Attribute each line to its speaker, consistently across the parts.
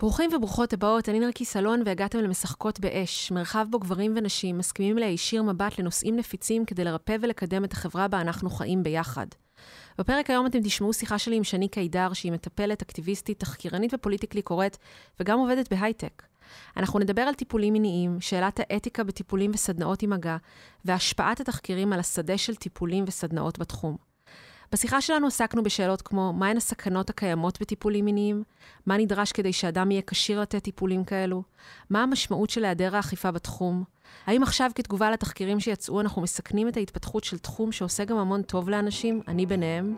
Speaker 1: ברוכים וברוכות הבאות, אני נרקי סלון והגעתם למשחקות באש, מרחב בו גברים ונשים מסכימים להישיר מבט לנושאים נפיצים כדי לרפא ולקדם את החברה בה אנחנו חיים ביחד. בפרק היום אתם תשמעו שיחה שלי עם שני קידר, שהיא מטפלת, אקטיביסטית, תחקירנית ופוליטיקלי קורט, וגם עובדת בהייטק. אנחנו נדבר על טיפולים מיניים, שאלת האתיקה בטיפולים וסדנאות עם מגע, והשפעת התחקירים על השדה של טיפולים וסדנאות בתחום. בשיחה שלנו עסקנו בשאלות כמו, מהן הסכנות הקיימות בטיפולים מיניים? מה נדרש כדי שאדם יהיה כשיר לתת טיפולים כאלו? מה המשמעות של היעדר האכיפה בתחום? האם עכשיו כתגובה לתחקירים שיצאו אנחנו מסכנים את ההתפתחות של תחום שעושה גם המון טוב לאנשים, אני ביניהם?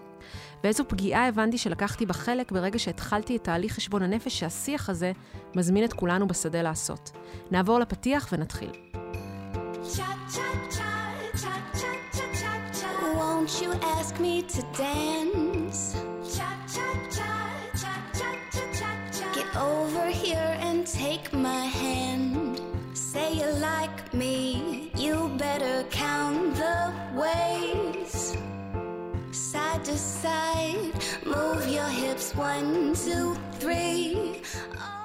Speaker 1: ואיזו פגיעה הבנתי שלקחתי בה חלק ברגע שהתחלתי את תהליך חשבון הנפש שהשיח הזה מזמין את כולנו בשדה לעשות. נעבור לפתיח ונתחיל. Won't you ask me to dance? Get over here and take my hand. Say you like me, you better count the ways. Side to side, move your hips one, two, three. Oh.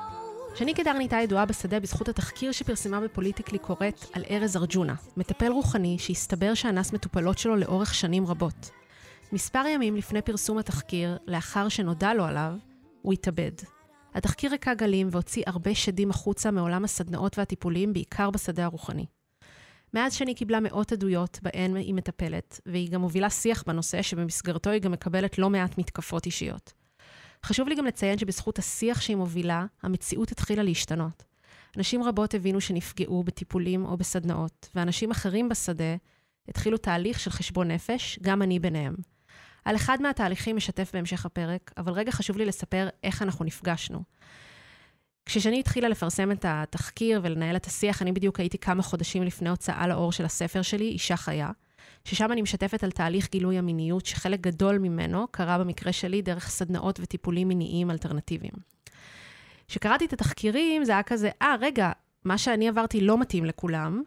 Speaker 1: שני קדר נהייתה ידועה בשדה בזכות התחקיר שפרסמה בפוליטיקלי קורט על ארז ארג'ונה, מטפל רוחני שהסתבר שאנס מטופלות שלו לאורך שנים רבות. מספר ימים לפני פרסום התחקיר, לאחר שנודע לו עליו, הוא התאבד. התחקיר רקע גלים והוציא הרבה שדים החוצה מעולם הסדנאות והטיפולים, בעיקר בשדה הרוחני. מאז שני קיבלה מאות עדויות בהן היא מטפלת, והיא גם מובילה שיח בנושא שבמסגרתו היא גם מקבלת לא מעט מתקפות אישיות. חשוב לי גם לציין שבזכות השיח שהיא מובילה, המציאות התחילה להשתנות. נשים רבות הבינו שנפגעו בטיפולים או בסדנאות, ואנשים אחרים בשדה התחילו תהליך של חשבון נפש, גם אני ביניהם. על אחד מהתהליכים משתף בהמשך הפרק, אבל רגע חשוב לי לספר איך אנחנו נפגשנו. כששני התחילה לפרסם את התחקיר ולנהל את השיח, אני בדיוק הייתי כמה חודשים לפני הוצאה לאור של הספר שלי, אישה חיה, ששם אני משתפת על תהליך גילוי המיניות, שחלק גדול ממנו קרה במקרה שלי דרך סדנאות וטיפולים מיניים אלטרנטיביים. כשקראתי את התחקירים, זה היה כזה, אה, ah, רגע, מה שאני עברתי לא מתאים לכולם,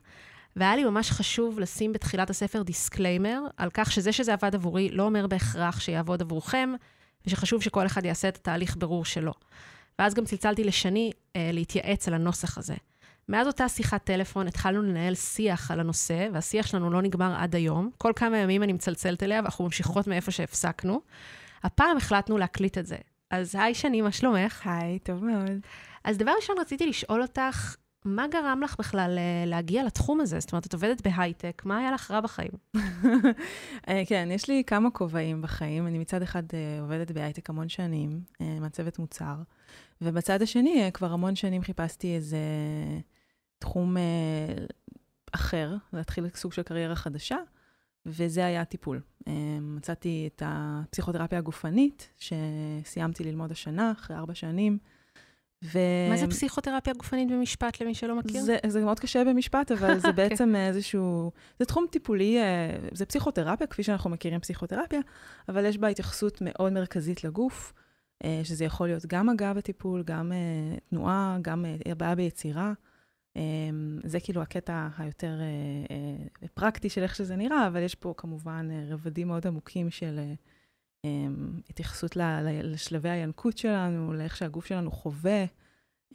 Speaker 1: והיה לי ממש חשוב לשים בתחילת הספר disclaimer, על כך שזה שזה עבד עבורי לא אומר בהכרח שיעבוד עבורכם, ושחשוב שכל אחד יעשה את התהליך ברור שלו. ואז גם צלצלתי לשני אה, להתייעץ על הנוסח הזה. מאז אותה שיחת טלפון התחלנו לנהל שיח על הנושא, והשיח שלנו לא נגמר עד היום. כל כמה ימים אני מצלצלת אליה, ואנחנו ממשיכות מאיפה שהפסקנו. הפעם החלטנו להקליט את זה. אז היי שני, מה שלומך?
Speaker 2: היי, טוב מאוד.
Speaker 1: אז דבר ראשון, רציתי לשאול אותך, מה גרם לך בכלל אה, להגיע לתחום הזה? זאת אומרת, את עובדת בהייטק, מה היה לך רע בחיים?
Speaker 2: אה, כן, יש לי כמה כובעים בחיים. אני מצד אחד אה, עובדת בהייטק המון שנים, מעצבת מוצר, ובצד השני, כבר המון שנים חיפשתי איזה תחום אחר, להתחיל סוג של קריירה חדשה, וזה היה הטיפול. מצאתי את הפסיכותרפיה הגופנית, שסיימתי ללמוד השנה, אחרי ארבע שנים.
Speaker 1: ו... מה זה פסיכותרפיה גופנית במשפט, למי שלא מכיר?
Speaker 2: זה, זה מאוד קשה במשפט, אבל זה אוקיי. בעצם איזשהו... זה תחום טיפולי, אה, זה פסיכותרפיה, כפי שאנחנו מכירים פסיכותרפיה, אבל יש בה התייחסות מאוד מרכזית לגוף, אה, שזה יכול להיות גם מגע בטיפול, גם אה, תנועה, גם הבעיה ביצירה. זה כאילו הקטע היותר פרקטי של איך שזה נראה, אבל יש פה כמובן רבדים מאוד עמוקים של... אמ, התייחסות לשלבי הינקות שלנו, לאיך שהגוף שלנו חווה.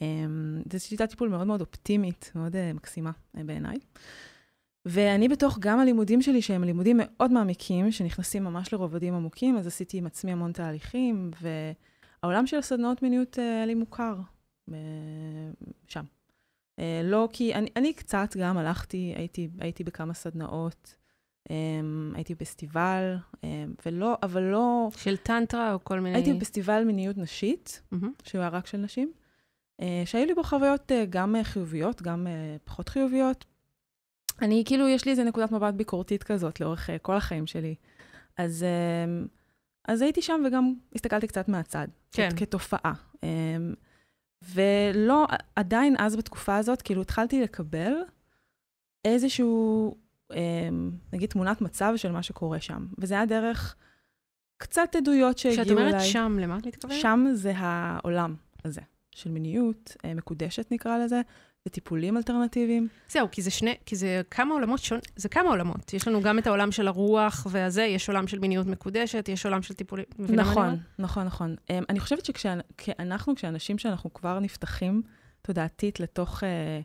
Speaker 2: אמ, זו שיטת טיפול מאוד מאוד אופטימית, מאוד אה, מקסימה אה, בעיניי. ואני בתוך גם הלימודים שלי, שהם לימודים מאוד מעמיקים, שנכנסים ממש לרובדים עמוקים, אז עשיתי עם עצמי המון תהליכים, והעולם של הסדנאות מיניות אה, היה לי מוכר שם. לא כי, אני, אני קצת גם הלכתי, הייתי, הייתי בכמה סדנאות, Um, הייתי בפסטיבל, um, ולא, אבל לא...
Speaker 1: של טנטרה או כל מיני...
Speaker 2: הייתי בפסטיבל מיניות נשית, mm-hmm. שהוא היה רק של נשים, uh, שהיו לי בו חוויות uh, גם חיוביות, גם uh, פחות חיוביות. אני, כאילו, יש לי איזה נקודת מבט ביקורתית כזאת לאורך uh, כל החיים שלי. אז, אז הייתי שם וגם הסתכלתי קצת מהצד, כן. כתופעה. ולא, עדיין אז בתקופה הזאת, כאילו, התחלתי לקבל איזשהו אמ, נגיד, תמונת מצב של מה שקורה שם. וזה היה דרך קצת עדויות שהגיעו אליי.
Speaker 1: כשאת אומרת שם, למה את מתכוונת?
Speaker 2: שם זה העולם הזה. של מיניות, אה, מקודשת נקרא לזה, וטיפולים אלטרנטיביים.
Speaker 1: זהו, כי זה שני, כי זה כמה עולמות שונים, זה כמה עולמות. יש לנו גם את העולם של הרוח והזה, יש עולם של מיניות מקודשת, יש עולם של טיפולים.
Speaker 2: נכון,
Speaker 1: אומרת?
Speaker 2: נכון, נכון. אמ, אני חושבת שכשאנחנו, כשאנשים שאנחנו כבר נפתחים תודעתית לתוך אה,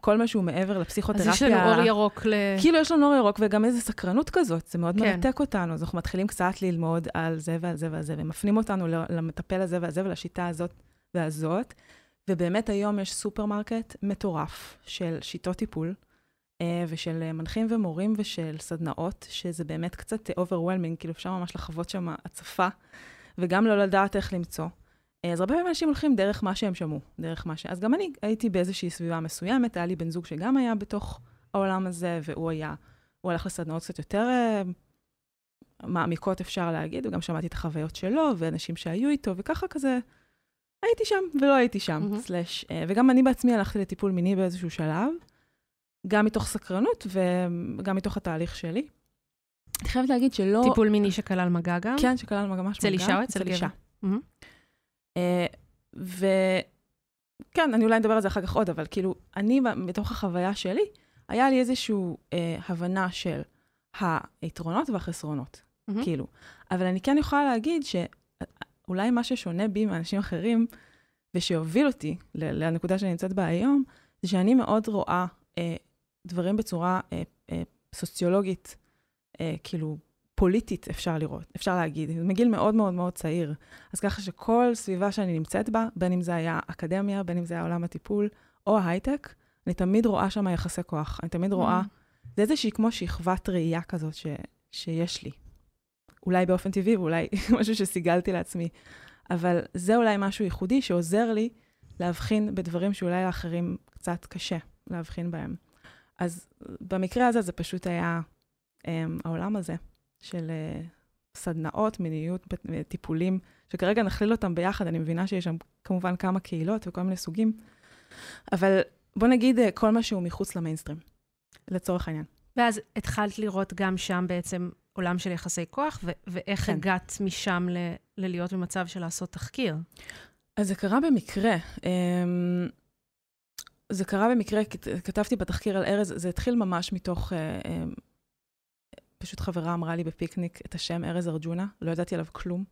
Speaker 2: כל מה שהוא מעבר
Speaker 1: אז
Speaker 2: לפסיכותרפיה...
Speaker 1: יש לנו אור ירוק ל...
Speaker 2: כאילו יש לנו אור ירוק וגם איזו סקרנות כזאת, זה מאוד
Speaker 1: כן.
Speaker 2: מרתק אותנו, אז אנחנו מתחילים קצת ללמוד על זה ועל זה ועל זה, ומפנים אותנו למטפל הזה והזה ולשיטה הזאת והזאת. ובאמת היום יש סופרמרקט מטורף של שיטות טיפול, אה, ושל מנחים ומורים ושל סדנאות, שזה באמת קצת overwhelming, כאילו אפשר ממש לחוות שם הצפה, וגם לא לדעת איך למצוא. אה, אז הרבה פעמים אנשים הולכים דרך מה שהם שמעו, דרך מה ש... אז גם אני הייתי באיזושהי סביבה מסוימת, היה לי בן זוג שגם היה בתוך העולם הזה, והוא היה, הוא הלך לסדנאות קצת יותר אה, מעמיקות, אפשר להגיד, וגם שמעתי את החוויות שלו, ואנשים שהיו איתו, וככה כזה, הייתי שם ולא הייתי שם,
Speaker 1: מהמם.
Speaker 2: סלאש. אה, וגם אני בעצמי הלכתי לטיפול מיני באיזשהו שלב, גם מתוך סקרנות וגם מתוך התהליך שלי. אני חייבת להגיד שלא...
Speaker 1: טיפול מיני שכלל מגע גם?
Speaker 2: כן, שכלל ממש
Speaker 1: אצל
Speaker 2: מגע.
Speaker 1: אישה או אצל
Speaker 2: אישה.
Speaker 1: גבר? מהמם.
Speaker 2: אה, וכן, אני אולי אדבר על זה אחר כך עוד, אבל כאילו, אני, מתוך החוויה שלי, היה לי איזושהי אה, הבנה של היתרונות והחסרונות,
Speaker 1: מהמם.
Speaker 2: כאילו. אבל אני כן יכולה להגיד שאולי מה ששונה בי מאנשים אחרים, ושהוביל אותי לנקודה שאני נמצאת בה היום, זה שאני מאוד רואה אה, דברים בצורה אה, אה, סוציולוגית, אה, כאילו, פוליטית, אפשר לראות, אפשר להגיד, מגיל מאוד מאוד מאוד צעיר. אז ככה שכל סביבה שאני נמצאת בה, בין אם זה היה אקדמיה, בין אם זה היה עולם הטיפול או ההייטק, אני תמיד רואה שם יחסי כוח. אני תמיד רואה, זה איזושהי כמו שכבת ראייה כזאת ש, שיש לי. אולי באופן טבעי, ואולי משהו שסיגלתי לעצמי. אבל זה אולי משהו ייחודי שעוזר לי להבחין בדברים שאולי לאחרים קצת קשה להבחין בהם. אז במקרה הזה זה פשוט היה um, העולם הזה של uh, סדנאות, מיניות, ב- טיפולים, שכרגע נכליל אותם ביחד, אני מבינה שיש שם כמובן כמה קהילות וכל מיני סוגים, אבל בוא נגיד uh, כל מה שהוא מחוץ למיינסטרים, לצורך העניין.
Speaker 1: ואז התחלת לראות גם שם בעצם עולם של יחסי כוח, ו- ואיך
Speaker 2: כן.
Speaker 1: הגעת משם ל- ללהיות במצב של לעשות תחקיר.
Speaker 2: אז זה קרה במקרה. אמ, זה קרה במקרה, כת- כתבתי בתחקיר על ארז, זה התחיל ממש מתוך, אה, אמ, פשוט חברה אמרה לי בפיקניק את השם ארז ארג'ונה, לא ידעתי עליו כלום.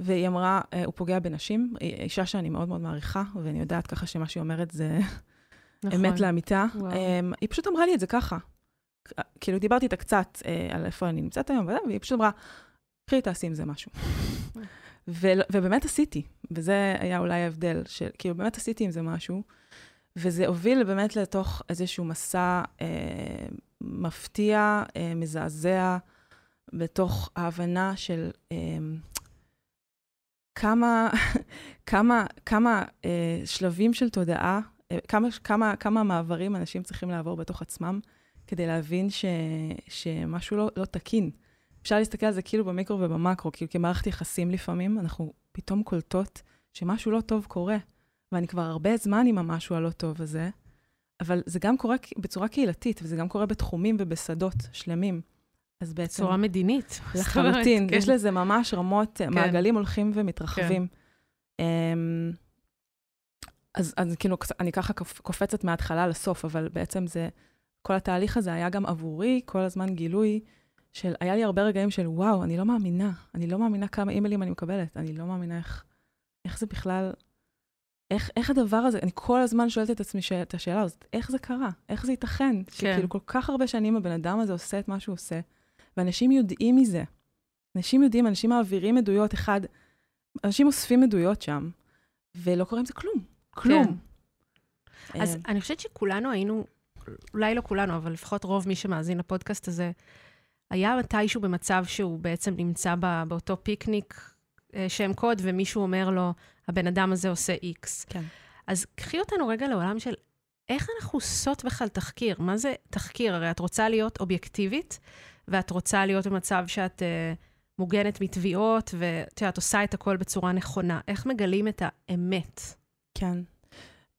Speaker 2: והיא אמרה, אה, הוא פוגע בנשים, אישה שאני מאוד מאוד מעריכה, ואני יודעת ככה שמה שהיא אומרת זה
Speaker 1: נכון.
Speaker 2: אמת לאמיתה.
Speaker 1: וואו.
Speaker 2: אמ, היא פשוט אמרה לי את זה ככה. כאילו, דיברתי איתה קצת אה, על איפה אני נמצאת היום, וזה, והיא פשוט אמרה, קחי, תעשי עם זה משהו. ו- ובאמת עשיתי, וזה היה אולי ההבדל, של, כאילו, באמת עשיתי עם זה משהו, וזה הוביל באמת לתוך איזשהו מסע אה, מפתיע, אה, מזעזע, בתוך ההבנה של אה, כמה, כמה, כמה אה, שלבים של תודעה, אה, כמה, כמה, כמה מעברים אנשים צריכים לעבור בתוך עצמם כדי להבין ש, שמשהו לא, לא תקין. אפשר להסתכל על זה כאילו במיקרו ובמקרו, כאילו כמערכת יחסים לפעמים, אנחנו פתאום קולטות שמשהו לא טוב קורה, ואני כבר הרבה זמן עם המשהו הלא טוב הזה, אבל זה גם קורה בצורה קהילתית, וזה גם קורה בתחומים ובשדות שלמים. אז בעצם...
Speaker 1: צורה מדינית.
Speaker 2: לחלוטין,
Speaker 1: אומרת,
Speaker 2: יש
Speaker 1: כן.
Speaker 2: לזה ממש רמות, כן. מעגלים הולכים ומתרחבים. כן. אז, אז כאילו, אני ככה קופצת מההתחלה לסוף, אבל בעצם זה, כל התהליך הזה היה גם עבורי כל הזמן גילוי של, היה לי הרבה רגעים של, וואו, אני לא מאמינה, אני לא מאמינה כמה אימיילים אני מקבלת, אני לא מאמינה איך, איך זה בכלל, איך, איך הדבר הזה, אני כל הזמן שואלת את עצמי את השאלה הזאת, איך זה קרה? איך זה ייתכן? כן. שכאילו כל כך הרבה שנים הבן אדם הזה עושה את מה שהוא עושה, ואנשים יודעים מזה. אנשים יודעים, אנשים מעבירים עדויות, אחד, אנשים אוספים עדויות שם, ולא קורה עם זה כלום. כלום.
Speaker 1: כן. אז אני חושבת שכולנו היינו, אולי לא כולנו, אבל לפחות רוב מי שמאזין לפודקאסט הזה, היה מתישהו במצב שהוא בעצם נמצא באותו פיקניק שם קוד, ומישהו אומר לו, הבן אדם הזה עושה איקס.
Speaker 2: כן.
Speaker 1: אז קחי אותנו רגע לעולם של איך אנחנו עושות בכלל תחקיר? מה זה תחקיר? הרי את רוצה להיות אובייקטיבית, ואת רוצה להיות במצב שאת uh, מוגנת מתביעות, ואת יודעת, עושה את הכל בצורה נכונה. איך מגלים את האמת?
Speaker 2: כן.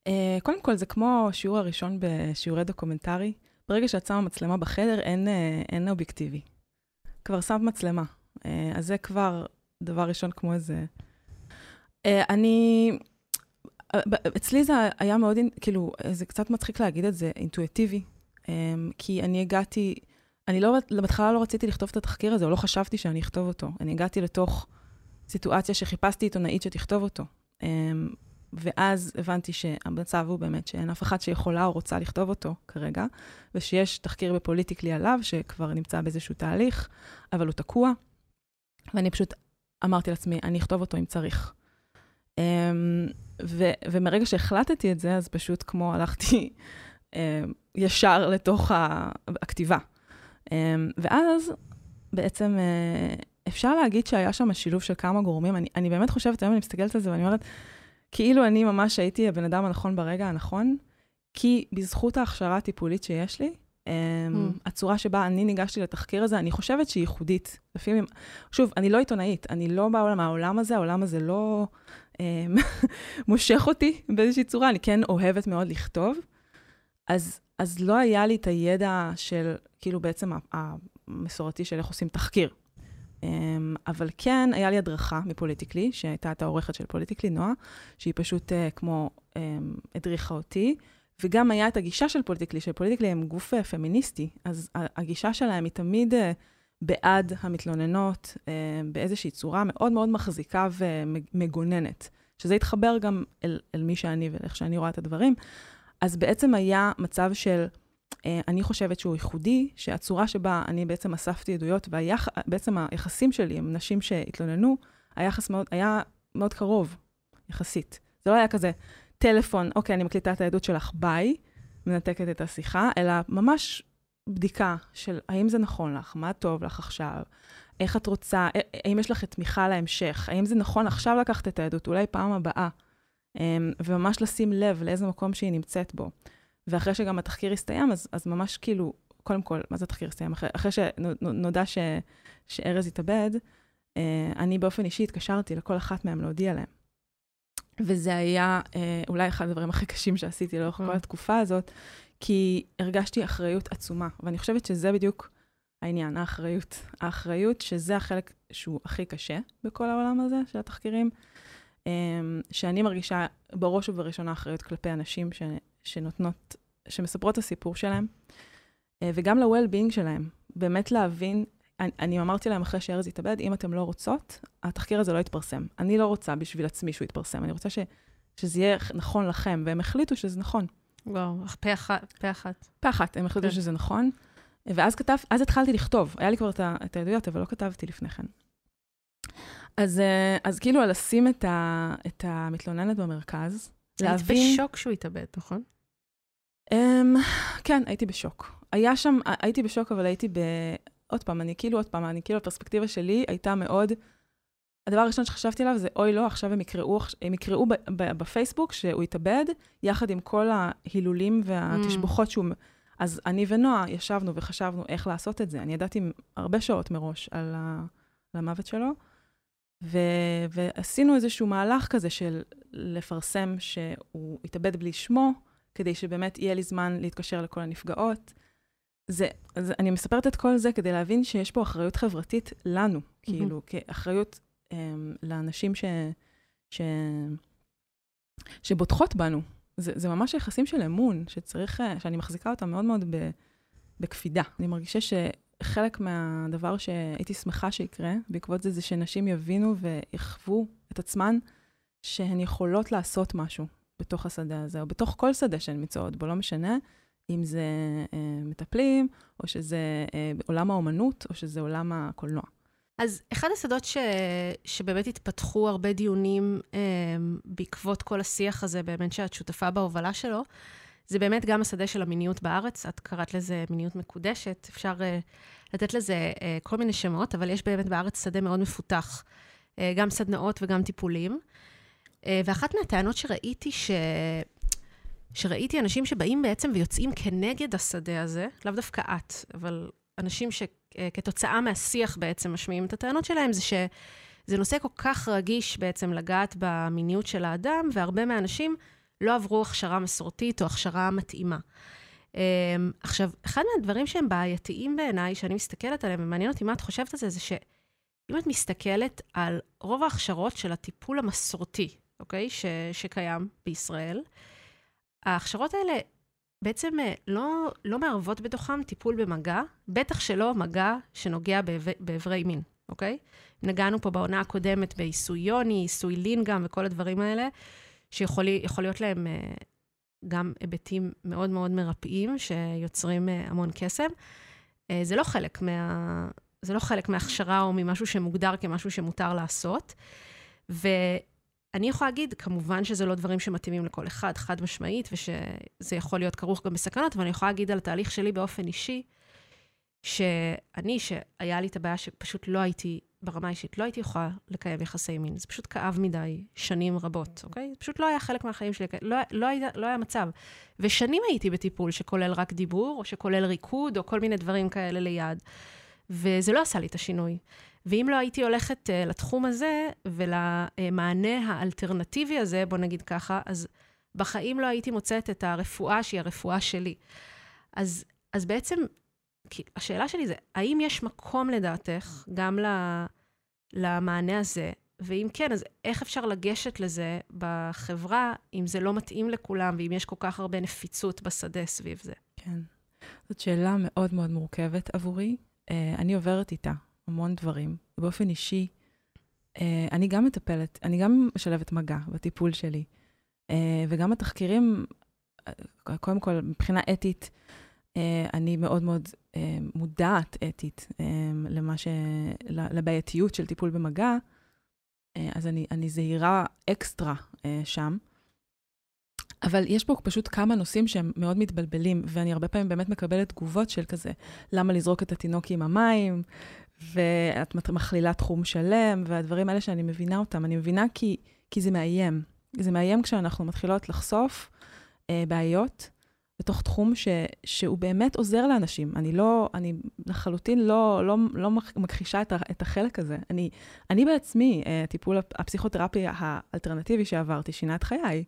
Speaker 2: Uh, קודם כל, זה כמו השיעור הראשון בשיעורי דוקומנטרי. ברגע שאת שמה מצלמה בחדר, אין, uh, אין אובייקטיבי. כבר שמת מצלמה. Uh, אז זה כבר דבר ראשון כמו איזה... אני... אצלי זה היה מאוד, כאילו, זה קצת מצחיק להגיד את זה, אינטואיטיבי, כי אני הגעתי, אני לא, בהתחלה לא רציתי לכתוב את התחקיר הזה, או לא חשבתי שאני אכתוב אותו. אני הגעתי לתוך סיטואציה שחיפשתי עיתונאית שתכתוב אותו. אמ, ואז הבנתי שהמצב הוא באמת שאין אף אחת שיכולה או רוצה לכתוב אותו כרגע, ושיש תחקיר בפוליטיקלי עליו, שכבר נמצא באיזשהו תהליך, אבל הוא תקוע. ואני פשוט אמרתי לעצמי, אני אכתוב אותו אם צריך. Um, ו- ומרגע שהחלטתי את זה, אז פשוט כמו הלכתי um, ישר לתוך הכתיבה. Um, ואז בעצם uh, אפשר להגיד שהיה שם שילוב של כמה גורמים. אני, אני באמת חושבת, היום אני מסתכלת על זה ואני אומרת, כאילו אני ממש הייתי הבן אדם הנכון ברגע הנכון, כי בזכות ההכשרה הטיפולית שיש לי, mm. הצורה שבה אני ניגשתי לתחקיר הזה, אני חושבת שהיא ייחודית. לפעמים, שוב, אני לא עיתונאית, אני לא באה מהעולם הזה, העולם הזה לא אמ, מושך אותי באיזושהי צורה, אני כן אוהבת מאוד לכתוב. אז, אז לא היה לי את הידע של, כאילו בעצם המסורתי של איך עושים תחקיר. אמ, אבל כן, היה לי הדרכה מפוליטיקלי, שהייתה את העורכת של פוליטיקלי, נועה, שהיא פשוט uh, כמו um, הדריכה אותי. וגם היה את הגישה של פוליטיקלי, שפוליטיקלי הם גוף uh, פמיניסטי, אז הגישה שלהם היא תמיד uh, בעד המתלוננות, באיזושהי צורה מאוד מאוד מחזיקה ומגוננת. שזה התחבר גם אל, אל מי שאני ואיך שאני רואה את הדברים. אז בעצם היה מצב של... אה, אני חושבת שהוא ייחודי, שהצורה שבה אני בעצם אספתי עדויות, ובעצם היחסים שלי עם נשים שהתלוננו, היחס מאוד, היה מאוד קרוב, יחסית. זה לא היה כזה טלפון, אוקיי, אני מקליטה את העדות שלך, ביי, מנתקת את השיחה, אלא ממש בדיקה של האם זה נכון לך, מה טוב לך עכשיו, איך את רוצה, האם יש לך תמיכה להמשך, האם זה נכון עכשיו לקחת את העדות, אולי פעם הבאה, אמ, וממש לשים לב לאיזה מקום שהיא נמצאת בו. ואחרי שגם התחקיר הסתיים, אז, אז ממש כאילו, קודם כל, מה זה תחקיר הסתיים? אחרי, אחרי שנודע ש, שארז התאבד, אה, אני באופן אישי התקשרתי לכל אחת מהן להודיע להם. וזה היה אה, אולי אחד הדברים הכי קשים שעשיתי לאורך כל mm. התקופה הזאת, כי הרגשתי אחריות עצומה, ואני חושבת שזה בדיוק העניין, האחריות. האחריות, שזה החלק שהוא הכי קשה בכל העולם הזה של התחקירים, אה, שאני מרגישה בראש ובראשונה אחריות כלפי אנשים ש, שנותנות, שמספרות את הסיפור שלהם, אה, וגם ל-well-being שלהם. באמת להבין, אני, אני אמרתי להם אחרי שארז התאבד, אם אתם לא רוצות, התחקיר הזה לא יתפרסם. אני לא רוצה בשביל עצמי שהוא יתפרסם, אני רוצה ש, שזה יהיה נכון לכם, והם החליטו שזה נכון.
Speaker 1: וואו, פה אחת. פה אחת.
Speaker 2: פה אחת, הם החליטו כן. שזה נכון. ואז כתב, אז התחלתי לכתוב, היה לי כבר את העדויות, אבל לא כתבתי לפני כן. אז, אה, אז כאילו, לשים את, ה, את המתלוננת במרכז,
Speaker 1: להבין... היית בשוק שהוא התאבד, נכון?
Speaker 2: Um, כן, הייתי בשוק. היה שם, הייתי בשוק, אבל הייתי ב... עוד פעם, אני כאילו, עוד פעם, אני כאילו, הפרספקטיבה שלי הייתה מאוד... הדבר הראשון שחשבתי עליו זה, אוי לא, עכשיו הם יקראו, הם יקראו בפייסבוק שהוא התאבד, יחד עם כל ההילולים והתשבוכות mm. שהוא... אז אני ונועה ישבנו וחשבנו איך לעשות את זה. אני ידעתי הרבה שעות מראש על, ה, על המוות שלו, ו, ועשינו איזשהו מהלך כזה של לפרסם שהוא התאבד בלי שמו, כדי שבאמת יהיה לי זמן להתקשר לכל הנפגעות. זה, אז אני מספרת את כל זה כדי להבין שיש פה אחריות חברתית לנו, mm-hmm. כאילו, כאחריות um, לאנשים ש, ש, שבוטחות בנו. זה, זה ממש יחסים של אמון, שצריך, אה, שאני מחזיקה אותם מאוד מאוד ב, בקפידה. אני מרגישה שחלק מהדבר שהייתי שמחה שיקרה בעקבות זה, זה שנשים יבינו ויחוו את עצמן שהן יכולות לעשות משהו, בתוך השדה הזה, או בתוך כל שדה שהן מצויות בו, לא משנה אם זה אה, מטפלים, או שזה אה, עולם האומנות, או שזה עולם הקולנוע.
Speaker 1: אז אחד השדות ש... שבאמת התפתחו הרבה דיונים אה, בעקבות כל השיח הזה, באמת שאת שותפה בהובלה שלו, זה באמת גם השדה של המיניות בארץ. את קראת לזה מיניות מקודשת. אפשר אה, לתת לזה אה, כל מיני שמות, אבל יש באמת בארץ שדה מאוד מפותח, אה, גם סדנאות וגם טיפולים. ואחת מהטענות שראיתי, ש... שראיתי אנשים שבאים בעצם ויוצאים כנגד השדה הזה, לאו דווקא את, אבל אנשים שכתוצאה מהשיח בעצם משמיעים את הטענות שלהם, זה שזה נושא כל כך רגיש בעצם לגעת במיניות של האדם, והרבה מהאנשים לא עברו הכשרה מסורתית או הכשרה מתאימה. Um, עכשיו, אחד מהדברים שהם בעייתיים בעיניי, שאני מסתכלת עליהם, ומעניין אותי מה את חושבת על זה, זה שאם את מסתכלת על רוב ההכשרות של הטיפול המסורתי, אוקיי? ש, שקיים בישראל. ההכשרות האלה בעצם אה, לא, לא מערבות בתוכם טיפול במגע, בטח שלא מגע שנוגע באיברי מין, אוקיי? נגענו פה בעונה הקודמת בעיסוי יוני, עיסוי לין גם וכל הדברים האלה, שיכול להיות להם אה, גם היבטים מאוד מאוד מרפאים, שיוצרים אה, המון קסם. זה לא חלק מה... זה לא חלק מהכשרה או ממשהו שמוגדר כמשהו שמותר לעשות. ו... אני יכולה להגיד, כמובן שזה לא דברים שמתאימים לכל אחד, חד משמעית, ושזה יכול להיות כרוך גם בסכנות, אבל אני יכולה להגיד על התהליך שלי באופן אישי, שאני, שהיה לי את הבעיה שפשוט לא הייתי, ברמה האישית, לא הייתי יכולה לקיים יחסי מין. זה פשוט כאב מדי, שנים רבות, אוקיי? זה פשוט לא היה חלק מהחיים שלי, לא, לא, היה, לא היה מצב. ושנים הייתי בטיפול שכולל רק דיבור, או שכולל ריקוד, או כל מיני דברים כאלה ליד. וזה לא עשה לי את השינוי. ואם לא הייתי הולכת uh, לתחום הזה ולמענה האלטרנטיבי הזה, בוא נגיד ככה, אז בחיים לא הייתי מוצאת את הרפואה שהיא הרפואה שלי. אז, אז בעצם, השאלה שלי זה, האם יש מקום לדעתך גם למענה הזה? ואם כן, אז איך אפשר לגשת לזה בחברה, אם זה לא מתאים לכולם, ואם יש כל כך הרבה נפיצות בשדה סביב זה?
Speaker 2: כן. זאת שאלה מאוד מאוד מורכבת עבורי. Uh, אני עוברת איתה. המון דברים. באופן אישי, אה, אני גם מטפלת, אני גם משלבת מגע בטיפול שלי. אה, וגם התחקירים, אה, קודם כל, מבחינה אתית, אני מאוד מאוד מודעת אתית למה ש... לבעייתיות של טיפול במגע, אז אני, אני זהירה אקסטרה שם. אבל יש פה פשוט כמה נושאים שהם מאוד מתבלבלים, ואני הרבה פעמים באמת מקבלת תגובות של כזה, למה לזרוק את התינוק עם המים, ואת מכלילה תחום שלם, והדברים האלה שאני מבינה אותם. אני מבינה כי, כי זה מאיים. זה מאיים כשאנחנו מתחילות לחשוף אה, בעיות בתוך תחום ש, שהוא באמת עוזר לאנשים. אני לא, אני לחלוטין לא, לא, לא מכחישה את, ה, את החלק הזה. אני, אני בעצמי, אה, טיפול הפסיכותרפי האלטרנטיבי שעברתי שינה את חיי,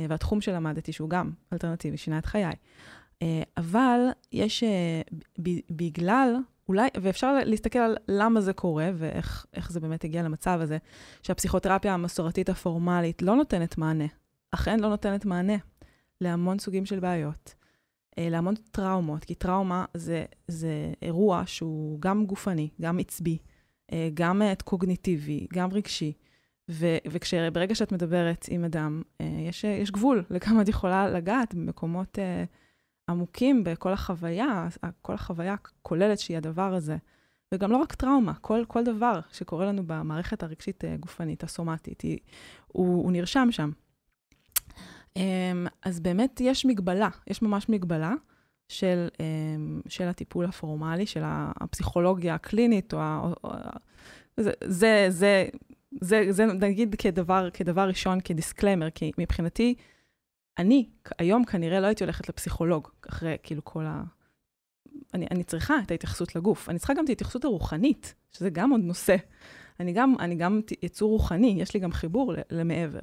Speaker 2: והתחום שלמדתי, שהוא גם אלטרנטיבי, שינה את חיי. אה, אבל יש, אה, בגלל אולי, ואפשר להסתכל על למה זה קורה ואיך זה באמת הגיע למצב הזה, שהפסיכותרפיה המסורתית הפורמלית לא נותנת מענה, אכן לא נותנת מענה להמון סוגים של בעיות, אה, להמון טראומות, כי טראומה זה, זה אירוע שהוא גם גופני, גם עצבי, אה, גם קוגניטיבי, גם רגשי. וברגע שאת מדברת עם אדם, אה, יש, יש גבול לכמה את יכולה לגעת במקומות עמוקים בכל החוויה, כל החוויה הכוללת שהיא הדבר הזה. וגם לא רק טראומה, כל, כל דבר שקורה לנו במערכת הרגשית אה, גופנית, הסומטית, היא, הוא, הוא נרשם שם. אמ, אז באמת יש מגבלה, יש ממש מגבלה של, אמ, של הטיפול הפורמלי, של הפסיכולוגיה הקלינית, או, או, או זה, זה, זה, זה, זה נגיד כדבר, כדבר ראשון, כדיסקליימר, כי מבחינתי, אני היום כנראה לא הייתי הולכת לפסיכולוג, אחרי כאילו כל ה... אני, אני צריכה את ההתייחסות לגוף. אני צריכה גם את ההתייחסות הרוחנית, שזה גם עוד נושא. אני גם, אני גם יצור רוחני, יש לי גם חיבור למעבר.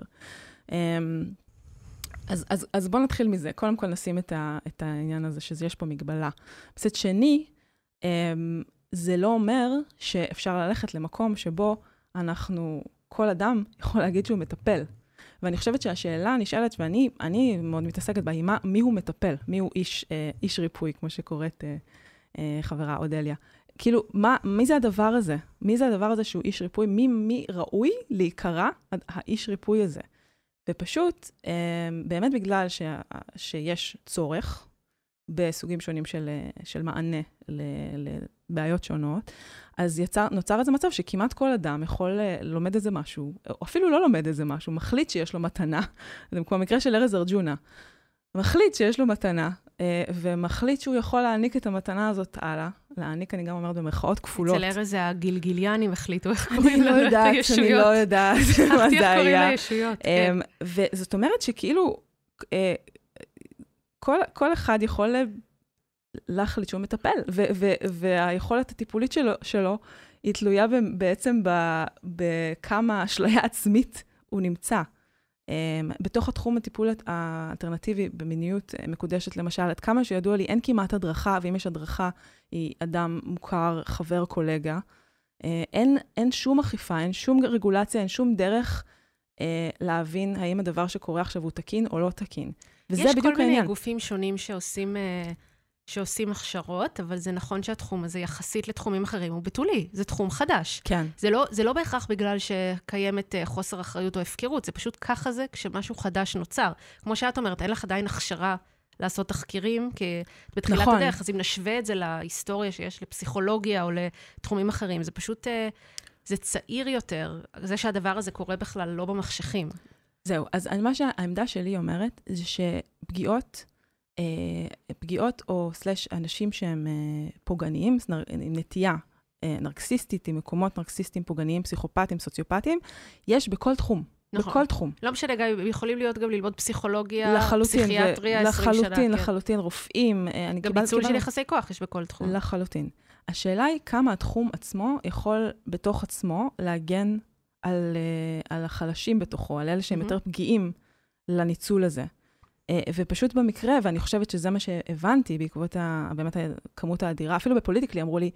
Speaker 2: אמ, אז, אז, אז בואו נתחיל מזה. קודם כל נשים את, ה, את העניין הזה, שיש פה מגבלה. מצד שני, אמ, זה לא אומר שאפשר ללכת למקום שבו אנחנו, כל אדם יכול להגיד שהוא מטפל. ואני חושבת שהשאלה הנשאלת, ואני מאוד מתעסקת בה, היא מה, מי הוא מטפל, מי הוא איש, אה, איש ריפוי, כמו שקוראת אה, אה, חברה אודליה. כאילו, מה, מי זה הדבר הזה? מי זה הדבר הזה שהוא איש ריפוי? מי, מי ראוי להיקרא האיש ריפוי הזה? ופשוט, אה, באמת בגלל ש, שיש צורך בסוגים שונים של, אה, של מענה לבעיות שונות, אז יצר, נוצר איזה מצב שכמעט כל אדם יכול, אה, לומד איזה משהו, או אפילו לא לומד איזה משהו, מחליט שיש לו מתנה, זה כמו המקרה של ארז ארג'ונה, מחליט שיש לו מתנה, אה, ומחליט שהוא יכול להעניק את המתנה הזאת הלאה. להעניק, אני גם אומרת במרכאות כפולות.
Speaker 1: אצל ארז זה הגלגליאנים החליטו איך קוראים
Speaker 2: לא יודעת, אני לא יודעת מה זה היה. קוראים
Speaker 1: לישויות, כן.
Speaker 2: וזאת אומרת שכאילו, אה, כל, כל אחד יכול להחליט שהוא מטפל, והיכולת הטיפולית שלו, שלו היא תלויה בעצם בכמה אשליה עצמית הוא נמצא. Um, בתוך התחום הטיפול האלטרנטיבי במיניות uh, מקודשת, למשל, עד כמה שידוע לי, אין כמעט הדרכה, ואם יש הדרכה, היא אדם מוכר, חבר, קולגה. Uh, אין, אין שום אכיפה, אין שום רגולציה, אין שום דרך אה, להבין האם הדבר שקורה עכשיו הוא תקין או לא תקין. וזה
Speaker 1: יש
Speaker 2: בדיוק
Speaker 1: כל מיני
Speaker 2: העניין.
Speaker 1: גופים שונים שעושים, אה, שעושים הכשרות, אבל זה נכון שהתחום הזה, יחסית לתחומים אחרים, הוא בתולי. זה תחום חדש.
Speaker 2: כן.
Speaker 1: זה לא, זה לא בהכרח בגלל שקיימת אה, חוסר אחריות או הפקרות, זה פשוט ככה זה כשמשהו חדש נוצר. כמו שאת אומרת, אין לך עדיין הכשרה לעשות תחקירים, כי בתחילת
Speaker 2: נכון.
Speaker 1: הדרך, אז אם נשווה את זה להיסטוריה שיש לפסיכולוגיה או לתחומים אחרים, זה פשוט, אה, זה צעיר יותר, זה שהדבר הזה קורה בכלל לא במחשכים.
Speaker 2: זהו, אז מה שהעמדה שלי אומרת, זה שפגיעות, פגיעות או סלאש אנשים שהם אה, פוגעניים, עם נטייה אה, נרקסיסטית, עם מקומות נרקסיסטיים פוגעניים, פסיכופטיים, סוציופטיים, יש בכל תחום.
Speaker 1: נכון.
Speaker 2: בכל תחום.
Speaker 1: לא משנה, גם יכולים להיות גם ללמוד פסיכולוגיה,
Speaker 2: לחלוטין,
Speaker 1: פסיכיאטריה, 20 שנה.
Speaker 2: לחלוטין,
Speaker 1: כן.
Speaker 2: לחלוטין, רופאים. אה, אני
Speaker 1: גם ניצול של יחסי כוח יש בכל תחום.
Speaker 2: לחלוטין. השאלה היא כמה התחום עצמו יכול בתוך עצמו להגן על, אה, על החלשים בתוכו, על אלה שהם
Speaker 1: מהמם.
Speaker 2: יותר פגיעים לניצול הזה. אה, ופשוט במקרה, ואני חושבת שזה מה שהבנתי בעקבות ה, באמת הכמות האדירה, אפילו בפוליטיקלי אמרו לי,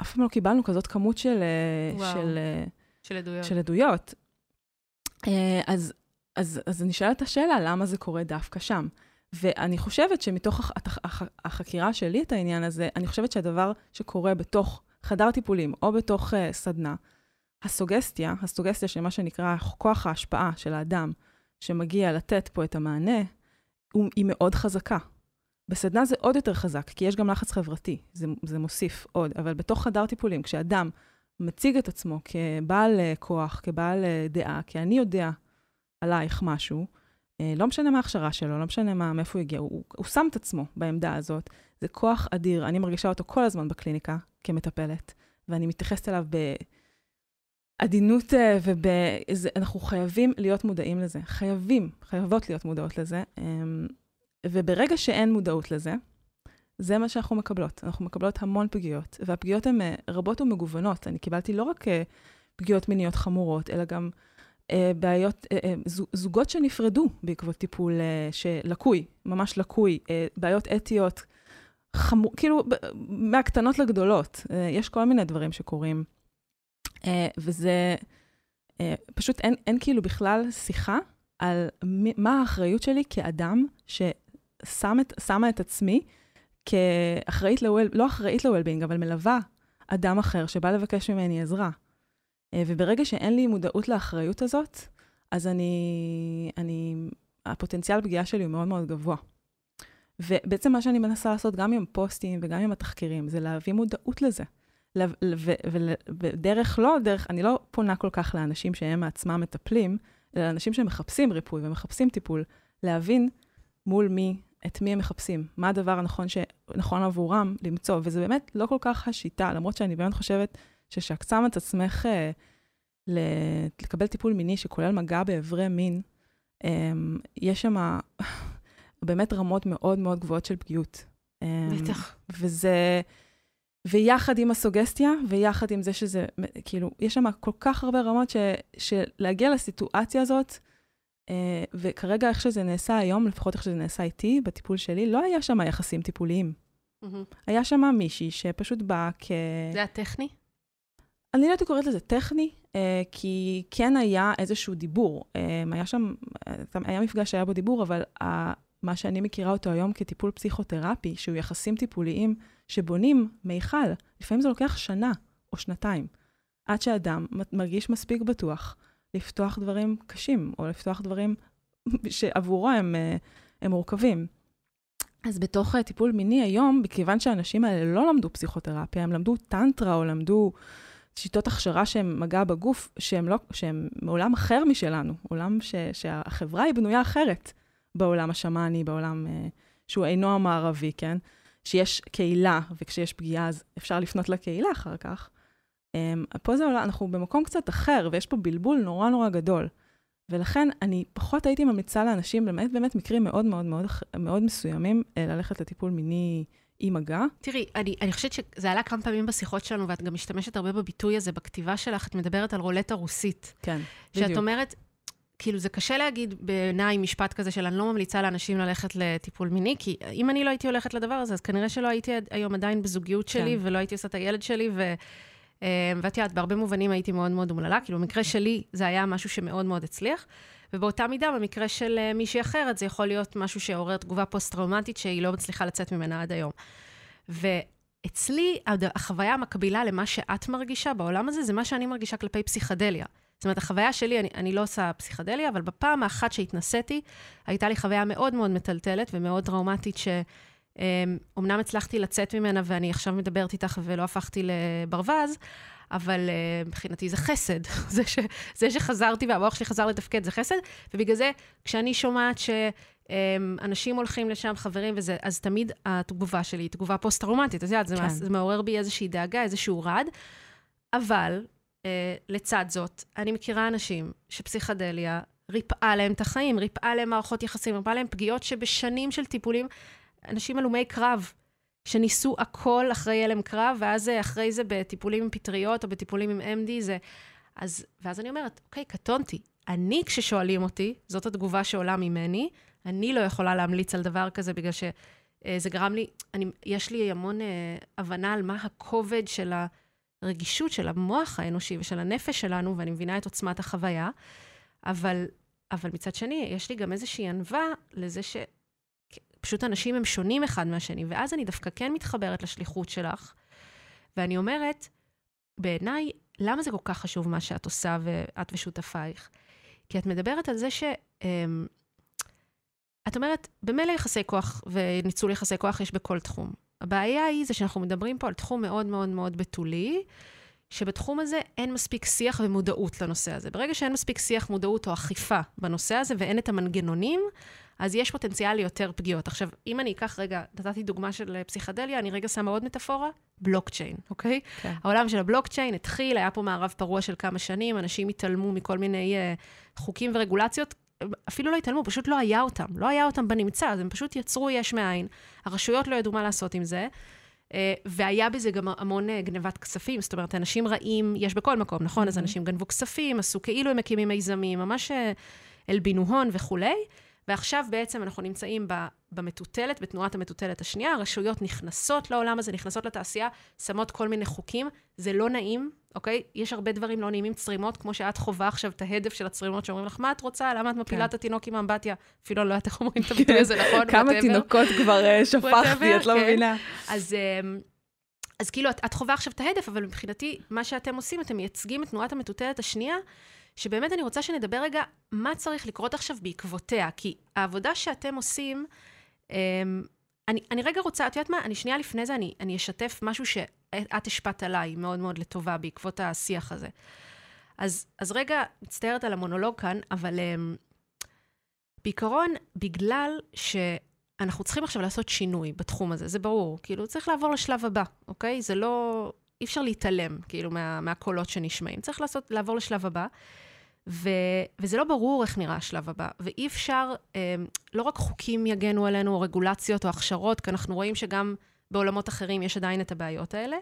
Speaker 2: אף פעם לא קיבלנו כזאת כמות של, אה,
Speaker 1: וואו.
Speaker 2: של, אה,
Speaker 1: של עדויות.
Speaker 2: של עדויות. אז, אז, אז אני שואלת את השאלה, למה זה קורה דווקא שם? ואני חושבת שמתוך הח, הח, הח, החקירה שלי את העניין הזה, אני חושבת שהדבר שקורה בתוך חדר טיפולים או בתוך uh, סדנה, הסוגסטיה, הסוגסטיה של מה שנקרא כוח ההשפעה של האדם, שמגיע לתת פה את המענה, היא מאוד חזקה. בסדנה זה עוד יותר חזק, כי יש גם לחץ חברתי, זה, זה מוסיף עוד, אבל בתוך חדר טיפולים, כשאדם מציג את עצמו כבעל אה, כוח, כבעל אה, דעה, כי אני יודע עלייך משהו, אה, לא משנה מה ההכשרה שלו, לא משנה מה, מאיפה הוא הגיע, הוא, הוא שם את עצמו בעמדה הזאת. זה כוח אדיר, אני מרגישה אותו כל הזמן בקליניקה כמטפלת, ואני מתייחסת אליו בעדינות אה, וב... זה, אנחנו חייבים להיות מודעים לזה. חייבים, חייבות להיות מודעות לזה. אמ, וברגע שאין מודעות לזה, זה מה שאנחנו מקבלות. אנחנו מקבלות המון פגיעות, והפגיעות הן אה, רבות ומגוונות. אני קיבלתי לא רק אה, פגיעות מיניות חמורות, אלא גם אה, בעיות, אה, אה, זו- זוגות שנפרדו בעקבות טיפול אה, שלקוי, ממש לקוי, אה, בעיות אתיות, חמור, כאילו, מהקטנות לגדולות. אה, יש כל מיני דברים שקורים, אה, וזה, אה, פשוט אין, אין כאילו בכלל שיחה על מי, מה האחריות שלי כאדם ששם את, את עצמי כאחראית ל-well, לא אחראית ל-well-being, אבל מלווה אדם אחר שבא לבקש ממני עזרה. אה, וברגע שאין לי מודעות לאחריות הזאת, אז אני, אני, הפוטנציאל פגיעה שלי הוא מאוד מאוד גבוה. ובעצם מה שאני מנסה לעשות גם עם הפוסטים וגם עם התחקירים, זה להביא מודעות לזה. ודרך, לא דרך, אני לא פונה כל כך לאנשים שהם מעצמם מטפלים, אלא לאנשים שמחפשים ריפוי ומחפשים טיפול, להבין מול מי, את מי הם מחפשים, מה הדבר הנכון שנכון עבורם למצוא, וזה באמת לא כל כך השיטה, למרות שאני באמת חושבת שכשאת שמה את עצמך אה, לקבל טיפול מיני שכולל מגע באיברי מין, אה, יש שם באמת רמות מאוד מאוד גבוהות של פגיעות. אה,
Speaker 1: בטח.
Speaker 2: וזה, ויחד עם הסוגסטיה, ויחד עם זה שזה, כאילו, יש שם כל כך הרבה רמות ש, שלהגיע לסיטואציה הזאת, אה, וכרגע איך שזה נעשה היום, לפחות איך שזה נעשה איתי, בטיפול שלי, לא היה שם יחסים טיפוליים.
Speaker 1: מהמם.
Speaker 2: היה שם מישהי שפשוט באה כ...
Speaker 1: זה הטכני?
Speaker 2: אני לא הייתי קוראת לזה טכני, אה, כי כן היה איזשהו דיבור. אה, היה שם, אה, היה מפגש שהיה בו דיבור, אבל ה, מה שאני מכירה אותו היום כטיפול פסיכותרפי, שהוא יחסים טיפוליים שבונים מיכל, לפעמים זה לוקח שנה או שנתיים, עד שאדם מרגיש מספיק בטוח לפתוח דברים קשים, או לפתוח דברים שעבורו הם, אה, הם מורכבים. אז בתוך אה, טיפול מיני היום, מכיוון שהאנשים האלה לא למדו פסיכותרפיה, הם למדו טנטרה או למדו שיטות הכשרה שהן מגע בגוף, שהן לא, שהן מעולם אחר משלנו, עולם ש, שהחברה היא בנויה אחרת בעולם השמאני, בעולם uh, שהוא אינו המערבי, כן? שיש קהילה, וכשיש פגיעה אז אפשר לפנות לקהילה אחר כך. Um, פה זה עולם, אנחנו במקום קצת אחר, ויש פה בלבול נורא נורא גדול. ולכן אני פחות הייתי ממליצה לאנשים, למעט באמת מקרים מאוד מאוד מאוד, מאוד מסוימים, אה, ללכת לטיפול מיני עם מגע.
Speaker 1: תראי, אני, אני חושבת שזה עלה כמה פעמים בשיחות שלנו, ואת גם משתמשת הרבה בביטוי הזה בכתיבה שלך, את מדברת על רולטה רוסית.
Speaker 2: כן, בדיוק.
Speaker 1: שאת אומרת, כאילו, זה קשה להגיד בעיניי משפט כזה של אני לא ממליצה לאנשים ללכת לטיפול מיני, כי אם אני לא הייתי הולכת לדבר הזה, אז כנראה שלא הייתי היום עדיין בזוגיות שלי,
Speaker 2: כן.
Speaker 1: ולא הייתי עושה את הילד שלי, ו... ואת יודעת, בהרבה מובנים הייתי מאוד מאוד אומללה, כאילו במקרה שלי זה היה משהו שמאוד מאוד הצליח, ובאותה מידה, במקרה של uh, מישהי אחרת, זה יכול להיות משהו שעורר תגובה פוסט-טראומטית שהיא לא מצליחה לצאת ממנה עד היום. ואצלי, החוויה המקבילה למה שאת מרגישה בעולם הזה, זה מה שאני מרגישה כלפי פסיכדליה. זאת אומרת, החוויה שלי, אני, אני לא עושה פסיכדליה, אבל בפעם האחת שהתנסיתי, הייתה לי חוויה מאוד מאוד מטלטלת ומאוד טראומטית, שאומנם אמ, הצלחתי לצאת ממנה ואני עכשיו מדברת איתך ולא הפכתי לברווז, אבל uh, מבחינתי זה חסד. זה, ש, זה שחזרתי והמוח שלי חזר לתפקד זה חסד, ובגלל זה, כשאני שומעת שאנשים um, הולכים לשם, חברים וזה, אז תמיד התגובה שלי היא תגובה פוסט-טראומטית. את יודעת, זה, כן. זה מעורר בי איזושהי דאגה, איזשהו רעד, אבל לצד זאת, אני מכירה אנשים שפסיכדליה ריפאה להם את החיים, ריפאה להם מערכות יחסים, ריפאה להם פגיעות שבשנים של טיפולים, אנשים הלומי קרב. שניסו הכל אחרי הלם קרב, ואז אחרי זה בטיפולים עם פטריות או בטיפולים עם MD, זה... אז, ואז אני אומרת, אוקיי, קטונתי. אני, כששואלים אותי, זאת התגובה שעולה ממני, אני לא יכולה להמליץ על דבר כזה, בגלל שזה אה, גרם לי, אני, יש לי המון אה, הבנה על מה הכובד של הרגישות של המוח האנושי ושל הנפש שלנו, ואני מבינה את עוצמת החוויה, אבל, אבל מצד שני, יש לי גם איזושהי ענווה לזה ש... פשוט אנשים הם שונים אחד מהשני, ואז אני דווקא כן מתחברת לשליחות שלך, ואני אומרת, בעיניי, למה זה כל כך חשוב מה שאת עושה ואת ושותפייך? כי את מדברת על זה ש... אמ, את אומרת, במילא יחסי כוח וניצול יחסי כוח יש בכל תחום. הבעיה היא זה שאנחנו מדברים פה על תחום מאוד מאוד מאוד בתולי, שבתחום הזה אין מספיק שיח ומודעות לנושא הזה. ברגע שאין מספיק שיח, מודעות או אכיפה בנושא הזה ואין את המנגנונים, אז יש פוטנציאל ליותר פגיעות. עכשיו, אם אני אקח רגע, נתתי דוגמה של פסיכדליה, אני רגע שמה עוד מטאפורה, בלוקצ'יין, אוקיי? כן. העולם של הבלוקצ'יין התחיל, היה פה מערב פרוע של כמה שנים, אנשים התעלמו מכל מיני uh, חוקים ורגולציות, אפילו לא התעלמו, פשוט לא היה אותם. לא היה אותם בנמצא, אז הם פשוט יצרו יש מאין. הרשויות לא ידעו מה לעשות עם זה. Uh, והיה בזה גם המון uh, גנבת כספים, זאת אומרת, אנשים רעים יש בכל מקום, נכון? Mm-hmm. אז אנשים גנבו כספים, עשו כאילו הם מקימים מיזמים, ממש הלבינו הון וכולי. ועכשיו בעצם אנחנו נמצאים במטוטלת, בתנועת המטוטלת השנייה, הרשויות נכנסות לעולם הזה, נכנסות לתעשייה, שמות כל מיני חוקים, זה לא נעים, אוקיי? יש הרבה דברים לא נעימים, צרימות, כמו שאת חווה עכשיו את ההדף של הצרימות, שאומרים לך, מה את רוצה? למה את מפילה כן. את התינוק עם האמבטיה? אפילו לא יודעת איך אומרים את הביטוי הזה, נכון?
Speaker 2: כמה תינוקות כבר אה, שפכתי, את לא כן. מבינה.
Speaker 1: אז... אמ, אז כאילו, את, את חווה עכשיו את ההדף, אבל מבחינתי, מה שאתם עושים, אתם מייצגים את תנועת המטוטלת השנייה, שבאמת אני רוצה שנדבר רגע מה צריך לקרות עכשיו בעקבותיה, כי העבודה שאתם עושים, אמ, אני, אני רגע רוצה, את יודעת מה? אני שנייה לפני זה, אני, אני אשתף משהו שאת השפעת עליי מאוד מאוד לטובה בעקבות השיח הזה. אז, אז רגע, מצטערת על המונולוג כאן, אבל um, בעיקרון, בגלל שאנחנו צריכים עכשיו לעשות שינוי בתחום הזה, זה ברור, כאילו, צריך לעבור לשלב הבא, אוקיי? זה לא, אי אפשר להתעלם, כאילו, מה, מהקולות שנשמעים. צריך לעשות, לעבור לשלב הבא. ו, וזה לא ברור איך נראה השלב הבא, ואי אפשר, אה, לא רק חוקים יגנו עלינו, או רגולציות או הכשרות, כי אנחנו רואים שגם בעולמות אחרים יש עדיין את הבעיות האלה.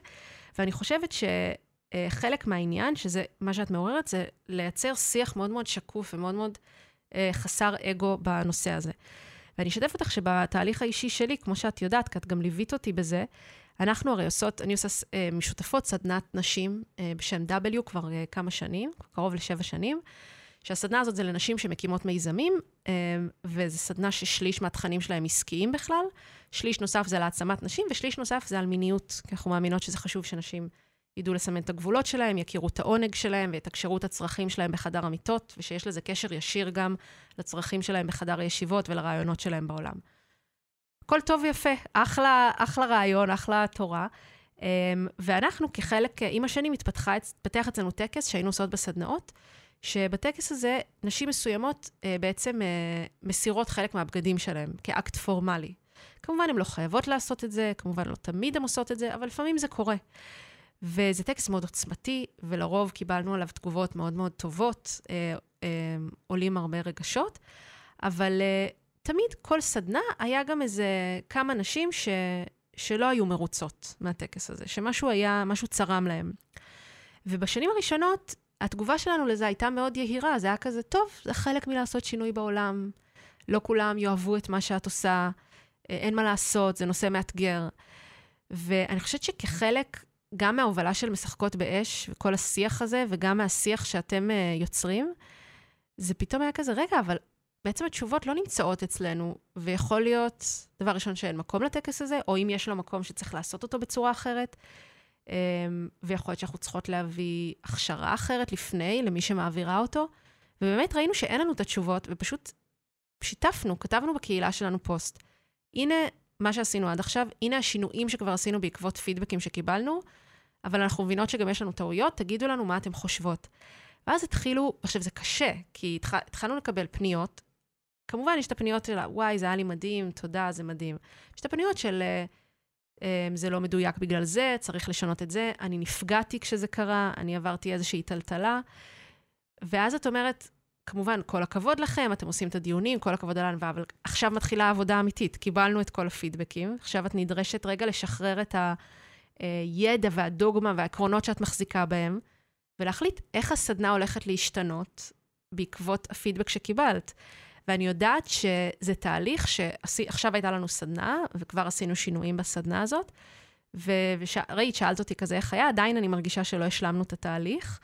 Speaker 1: ואני חושבת שחלק מהעניין, שזה מה שאת מעוררת, זה לייצר שיח מאוד מאוד שקוף ומאוד מאוד אה, חסר אגו בנושא הזה. ואני אשתף אותך שבתהליך האישי שלי, כמו שאת יודעת, כי את גם ליווית אותי בזה, אנחנו הרי עושות, אני עושה אה, משותפות סדנת נשים אה, בשם W כבר אה, כמה שנים, קרוב לשבע שנים, שהסדנה הזאת זה לנשים שמקימות מיזמים, וזו סדנה ששליש מהתכנים שלהם עסקיים בכלל, שליש נוסף זה על העצמת נשים, ושליש נוסף זה על מיניות, כי אנחנו מאמינות שזה חשוב שנשים ידעו לסמן את הגבולות שלהם, יכירו את העונג שלהם ויתקשרו את הצרכים שלהם בחדר המיטות, ושיש לזה קשר ישיר גם לצרכים שלהם בחדר הישיבות ולרעיונות שלהם בעולם. הכל טוב ויפה, אחלה, אחלה רעיון, אחלה תורה. Um, ואנחנו כחלק, עם השנים התפתח אצלנו טקס שהיינו עושות בסדנאות, שבטקס הזה נשים מסוימות uh, בעצם uh, מסירות חלק מהבגדים שלהם כאקט פורמלי. כמובן, הן לא חייבות לעשות את זה, כמובן לא תמיד הן עושות את זה, אבל לפעמים זה קורה. וזה טקס מאוד עוצמתי, ולרוב קיבלנו עליו תגובות מאוד מאוד טובות, אה, אה, עולים הרבה רגשות, אבל אה, תמיד כל סדנה היה גם איזה כמה נשים ש... שלא היו מרוצות מהטקס הזה, שמשהו היה, משהו צרם להם. ובשנים הראשונות, התגובה שלנו לזה הייתה מאוד יהירה, זה היה כזה, טוב, זה חלק מלעשות שינוי בעולם. לא כולם יאהבו את מה שאת עושה, אה, אין מה לעשות, זה נושא מאתגר. ואני חושבת שכחלק גם מההובלה של משחקות באש, וכל השיח הזה, וגם מהשיח שאתם uh, יוצרים, זה פתאום היה כזה, רגע, אבל בעצם התשובות לא נמצאות אצלנו, ויכול להיות, דבר ראשון, שאין מקום לטקס הזה, או אם יש לו מקום שצריך לעשות אותו בצורה אחרת, um, ויכול להיות שאנחנו צריכות להביא הכשרה אחרת לפני, למי שמעבירה אותו, ובאמת ראינו שאין לנו את התשובות, ופשוט שיתפנו, כתבנו בקהילה שלנו פוסט. הנה מה שעשינו עד עכשיו, הנה השינויים שכבר עשינו בעקבות פידבקים שקיבלנו, אבל אנחנו מבינות שגם יש לנו טעויות, תגידו לנו מה אתם חושבות. ואז התחילו, עכשיו זה קשה, כי התח, התחלנו לקבל פניות. כמובן, יש את הפניות של, וואי, זה היה לי מדהים, תודה, זה מדהים. יש את הפניות של, אה, אה, זה לא מדויק בגלל זה, צריך לשנות את זה, אני נפגעתי כשזה קרה, אני עברתי איזושהי טלטלה. ואז את אומרת, כמובן, כל הכבוד לכם, אתם עושים את הדיונים, כל הכבוד על הענווה, אבל עכשיו מתחילה העבודה האמיתית. קיבלנו את כל הפידבקים, עכשיו את נדרשת רגע לשחרר את הידע והדוגמה והעקרונות שאת מחזיקה בהם, ולהחליט איך הסדנה הולכת להשתנות בעקבות הפידבק שקיבלת. ואני יודעת שזה תהליך שעכשיו הייתה לנו סדנה, וכבר עשינו שינויים בסדנה הזאת, וראית, שאלת אותי כזה איך היה, עדיין אני מרגישה שלא השלמנו את התהליך.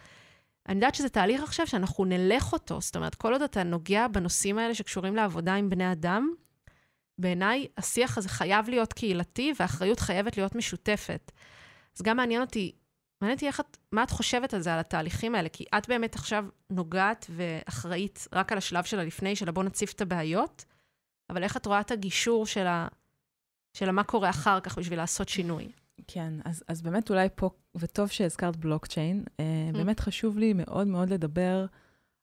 Speaker 1: אני יודעת שזה תהליך עכשיו שאנחנו נלך אותו, זאת אומרת, כל עוד אתה נוגע בנושאים האלה שקשורים לעבודה עם בני אדם, בעיניי השיח הזה חייב להיות קהילתי והאחריות חייבת להיות משותפת. אז גם מעניין אותי, מעניין אותי איך את, מה את חושבת על זה, על התהליכים האלה, כי את באמת עכשיו נוגעת ואחראית רק על השלב של הלפני, של בוא נציף את הבעיות, אבל איך את רואה את הגישור של, ה, של מה קורה אחר כך בשביל לעשות שינוי?
Speaker 2: כן, אז, אז באמת אולי פה, וטוב שהזכרת בלוקצ'יין, אה, mm. באמת חשוב לי מאוד מאוד לדבר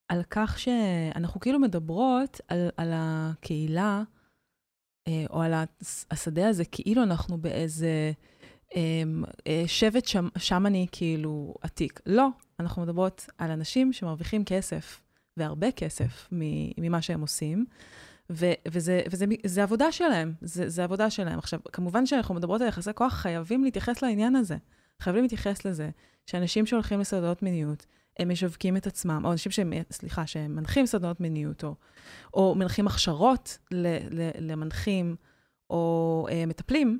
Speaker 2: על כך שאנחנו כאילו מדברות על, על הקהילה, אה, או על השדה הזה, כאילו אנחנו באיזה שבט שם, שמני כאילו עתיק. לא, אנחנו מדברות על אנשים שמרוויחים כסף, והרבה כסף ממה שהם עושים. ו- וזה, וזה וזה עבודה שלהם, זה, זה עבודה שלהם. עכשיו, כמובן שאנחנו מדברות על יחסי כוח, חייבים להתייחס לעניין הזה. חייבים להתייחס לזה שאנשים שהולכים לסדנות מיניות, הם משווקים את עצמם, או אנשים שהם, סליחה, שהם מנחים סדנות מיניות, או, או מנחים הכשרות ל, ל, למנחים, או אה, מטפלים,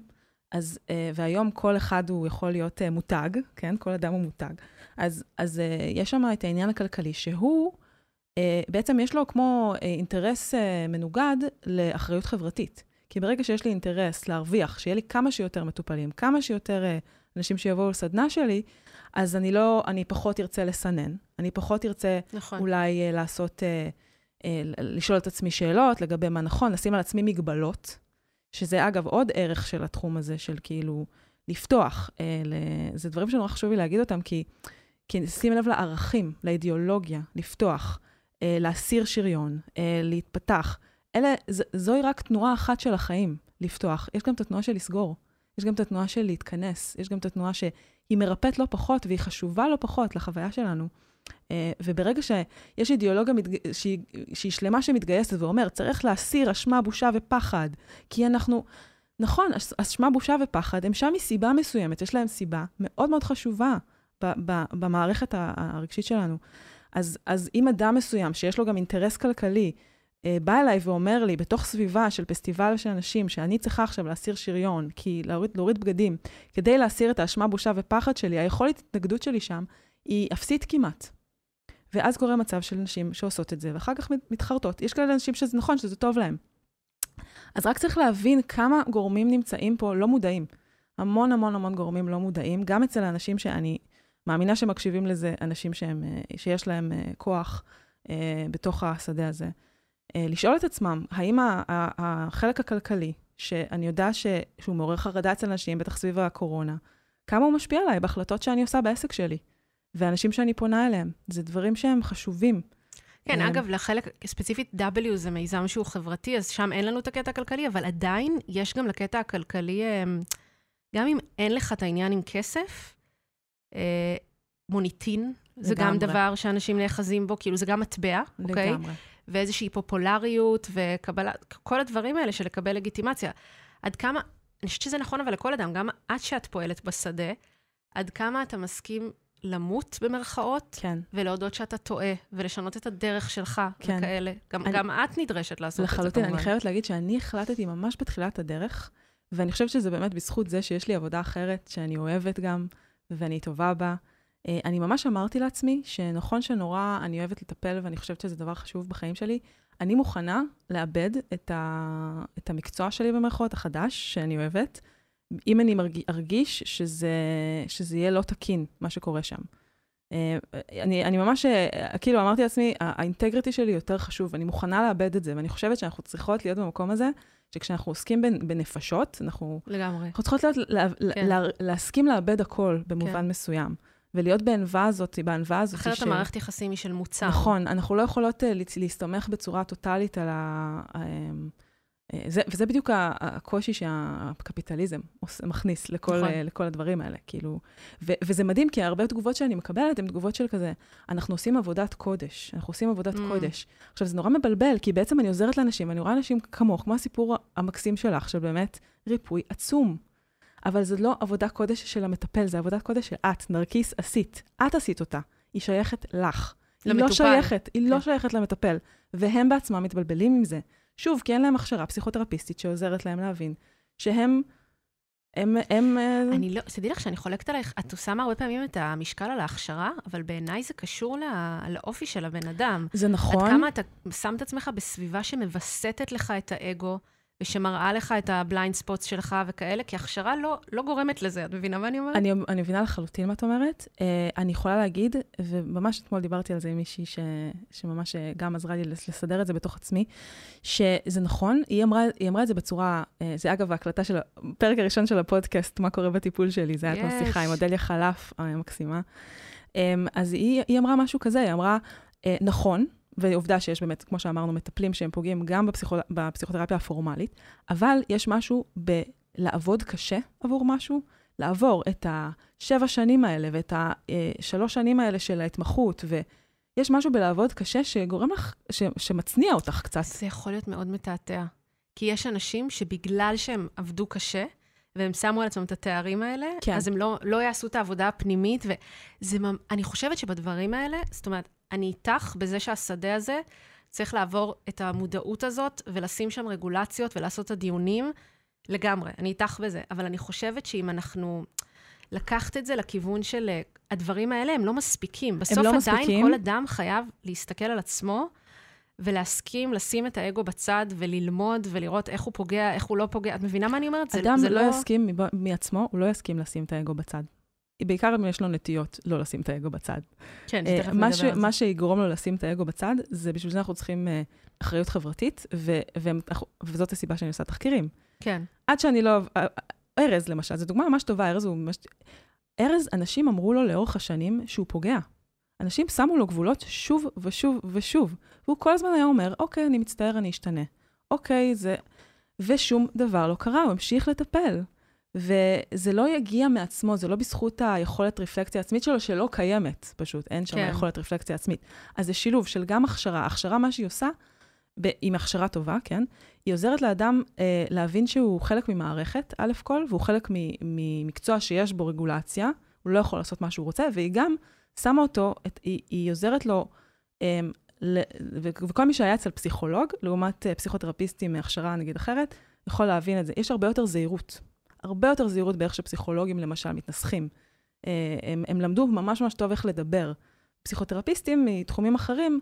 Speaker 2: אז, אה, והיום כל אחד הוא יכול להיות אה, מותג, כן? כל אדם הוא מותג. אז, אז אה, יש שם את העניין הכלכלי, שהוא, בעצם יש לו כמו אינטרס מנוגד לאחריות חברתית. כי ברגע שיש לי אינטרס להרוויח, שיהיה לי כמה שיותר מטופלים, כמה שיותר אנשים שיבואו לסדנה שלי, אז אני לא, אני פחות ארצה לסנן. אני פחות ארצה נכון. אולי לעשות, לשאול את עצמי שאלות לגבי מה נכון, לשים על עצמי מגבלות, שזה אגב עוד ערך של התחום הזה, של כאילו לפתוח. זה דברים שנורא חשוב לי להגיד אותם, כי, כי שים לב לערכים, לאידיאולוגיה, לפתוח. אה, להסיר שריון, אה, להתפתח. אלה, ז, זוהי רק תנועה אחת של החיים, לפתוח. יש גם את התנועה של לסגור. יש גם את התנועה של להתכנס. יש גם את התנועה שהיא מרפאת לא פחות והיא חשובה לא פחות לחוויה שלנו. אה, וברגע שיש אידיאולוגיה מתג... שהיא, שהיא שלמה שמתגייסת ואומר, צריך להסיר אשמה, בושה ופחד, כי אנחנו... נכון, אשמה, בושה ופחד, הם שם מסיבה מסוימת, יש להם סיבה מאוד מאוד חשובה ב- ב- במערכת הרגשית שלנו. אז, אז אם אדם מסוים, שיש לו גם אינטרס כלכלי, אה, בא אליי ואומר לי, בתוך סביבה של פסטיבל של אנשים, שאני צריכה עכשיו להסיר שריון, כי להוריד, להוריד בגדים, כדי להסיר את האשמה, בושה ופחד שלי, היכולת התנגדות שלי שם היא אפסית כמעט. ואז קורה מצב של נשים שעושות את זה, ואחר כך מתחרטות. יש כאלה אנשים שזה נכון, שזה טוב להם. אז רק צריך להבין כמה גורמים נמצאים פה לא מודעים. המון המון המון גורמים לא מודעים, גם אצל האנשים שאני מאמינה שמקשיבים לזה אנשים שהם, אה, שיש להם אה, כוח אה, בתוך השדה הזה. לשאול את עצמם, האם החלק הכלכלי, שאני יודעת שהוא מעורר חרדה אצל אנשים, בטח סביב הקורונה, כמה הוא משפיע עליי בהחלטות שאני עושה בעסק שלי, ואנשים שאני פונה אליהם. זה דברים שהם חשובים.
Speaker 1: כן, אגב, לחלק, ספציפית W זה מיזם שהוא חברתי, אז שם אין לנו את הקטע הכלכלי, אבל עדיין יש גם לקטע הכלכלי, גם אם אין לך את העניין עם כסף, אה, מוניטין, זה גם דבר שאנשים נאחזים בו, כאילו זה גם מטבע, אוקיי? לגמרי. ואיזושהי פופולריות וקבלה, כל הדברים האלה של לקבל לגיטימציה. עד כמה, אני חושבת שזה נכון אבל לכל אדם, גם את שאת פועלת בשדה, עד כמה אתה מסכים למות במרכאות,
Speaker 2: כן.
Speaker 1: ולהודות שאתה טועה, ולשנות את הדרך שלך, כן. וכאלה. גם, אני, גם את נדרשת לעשות
Speaker 2: לחלוטין,
Speaker 1: את זה,
Speaker 2: כמובן. אני חייבת להגיד שאני החלטתי ממש בתחילת הדרך, ואני חושבת שזה באמת בזכות זה שיש לי עבודה אחרת, שאני אוהבת גם, ואני טובה בה. אה, אני ממש אמרתי לעצמי שנכון שנורא אני אוהבת לטפל ואני חושבת שזה דבר חשוב בחיים שלי, אני מוכנה לאבד את, ה, את המקצוע שלי במרכאות החדש, שאני אוהבת, אם אני ארגיש שזה, שזה יהיה לא תקין, מה שקורה שם. אה, אני, אני ממש, אה, כאילו, אמרתי לעצמי, האינטגריטי שלי יותר חשוב, אני מוכנה לאבד את זה, ואני חושבת שאנחנו צריכות להיות במקום הזה, שכשאנחנו עוסקים בנפשות, אנחנו...
Speaker 1: לגמרי.
Speaker 2: אנחנו צריכות להיות, לה, כן. לה, להסכים לאבד הכל במובן כן. מסוים. ולהיות בענווה הזאת, בענווה הזאת.
Speaker 1: אחרת ש... המערכת יחסים היא של מוצר.
Speaker 2: נכון, אנחנו לא יכולות uh, להסתמך בצורה טוטאלית על ה... Uh, זה, וזה בדיוק הקושי שהקפיטליזם מכניס לכל, נכון. uh, לכל הדברים האלה, כאילו. ו, וזה מדהים, כי הרבה תגובות שאני מקבלת הן תגובות של כזה, אנחנו עושים עבודת קודש, אנחנו עושים עבודת mm. קודש. עכשיו, זה נורא מבלבל, כי בעצם אני עוזרת לאנשים, אני רואה אנשים כמוך, כמו הסיפור המקסים שלך, של באמת ריפוי עצום. אבל זו לא עבודה קודש של המטפל, זו עבודת קודש של את, נרקיס, עשית. את עשית אותה. היא שייכת לך. למטופל. היא לא שייכת, היא לא כן. לא שייכת למטפל. והם בעצמם מתבלבלים עם זה. שוב, כי אין להם הכשרה פסיכותרפיסטית שעוזרת להם להבין שהם... הם, הם... אה,
Speaker 1: אני לא, תדעי לך שאני חולקת עלייך, את שמה הרבה פעמים את המשקל על ההכשרה, אבל בעיניי זה קשור לא, לאופי של הבן אדם.
Speaker 2: זה נכון.
Speaker 1: עד כמה אתה שם את עצמך בסביבה שמווסתת לך את האגו, ושמראה לך את ה blind spots שלך וכאלה, כי הכשרה לא, לא גורמת לזה, את מבינה מה אני אומרת?
Speaker 2: אני, אני מבינה לחלוטין מה את אומרת. Uh, אני יכולה להגיד, וממש אתמול דיברתי על זה עם מישהי ש, שממש אה, גם עזרה לי לסדר את זה בתוך עצמי, שזה נכון, היא אמרה, היא אמרה את זה בצורה, uh, זה אגב ההקלטה של הפרק הראשון של הפודקאסט, מה קורה בטיפול שלי, זה היה כמו שיחה עם אודליה חלף, המקסימה. Um, אז היא, היא אמרה משהו כזה, היא אמרה, uh, נכון, ועובדה שיש באמת, כמו שאמרנו, מטפלים שהם פוגעים גם בפסיכו, בפסיכותרפיה הפורמלית, אבל יש משהו בלעבוד קשה עבור משהו, לעבור את השבע שנים האלה ואת השלוש שנים האלה של ההתמחות, ויש משהו בלעבוד קשה שגורם לך, ש, שמצניע אותך קצת.
Speaker 1: זה יכול להיות מאוד מתעתע. כי יש אנשים שבגלל שהם עבדו קשה, והם שמו על עצמם את התארים האלה, כן. אז הם לא, לא יעשו את העבודה הפנימית, ואני חושבת שבדברים האלה, זאת אומרת, אני איתך בזה שהשדה הזה צריך לעבור את המודעות הזאת ולשים שם רגולציות ולעשות את הדיונים לגמרי, אני איתך בזה. אבל אני חושבת שאם אנחנו... לקחת את זה לכיוון של הדברים האלה, הם לא מספיקים. בסוף לא עדיין מספיקים. כל אדם חייב להסתכל על עצמו ולהסכים לשים את האגו בצד וללמוד ולראות איך הוא פוגע, איך הוא לא פוגע. את מבינה מה אני אומרת?
Speaker 2: אדם זה, זה לא יסכים מעצמו, הוא לא יסכים לשים את האגו בצד. בעיקר אם יש לו נטיות לא לשים את האגו בצד.
Speaker 1: כן, שתכף
Speaker 2: נדבר על זה. מה שיגרום לו לשים את האגו בצד, זה בשביל זה אנחנו צריכים uh, אחריות חברתית, ו- ו- וזאת הסיבה שאני עושה תחקירים.
Speaker 1: כן.
Speaker 2: עד שאני לא... ארז, למשל, זו דוגמה ממש טובה, ארז הוא ממש... ארז, אנשים אמרו לו לאורך השנים שהוא פוגע. אנשים שמו לו גבולות שוב ושוב ושוב, והוא כל הזמן היה אומר, אוקיי, אני מצטער, אני אשתנה. אוקיי, זה... ושום דבר לא קרה, הוא המשיך לטפל. וזה לא יגיע מעצמו, זה לא בזכות היכולת רפלקציה עצמית שלו, שלא קיימת, פשוט, אין שם כן. יכולת רפלקציה עצמית. אז זה שילוב של גם הכשרה. הכשרה, מה שהיא עושה, ב- עם הכשרה טובה, כן? היא עוזרת לאדם אה, להבין שהוא חלק ממערכת, א' כל, והוא חלק ממקצוע שיש בו רגולציה, הוא לא יכול לעשות מה שהוא רוצה, והיא גם שמה אותו, את, היא, היא עוזרת לו, אה, ל, וכל מי שהיה אצל פסיכולוג, לעומת אה, פסיכותרפיסטים מהכשרה נגיד אחרת, יכול להבין את זה. יש הרבה יותר זהירות. הרבה יותר זהירות באיך שפסיכולוגים למשל מתנסחים. אה, הם, הם למדו ממש ממש טוב איך לדבר. פסיכותרפיסטים מתחומים אחרים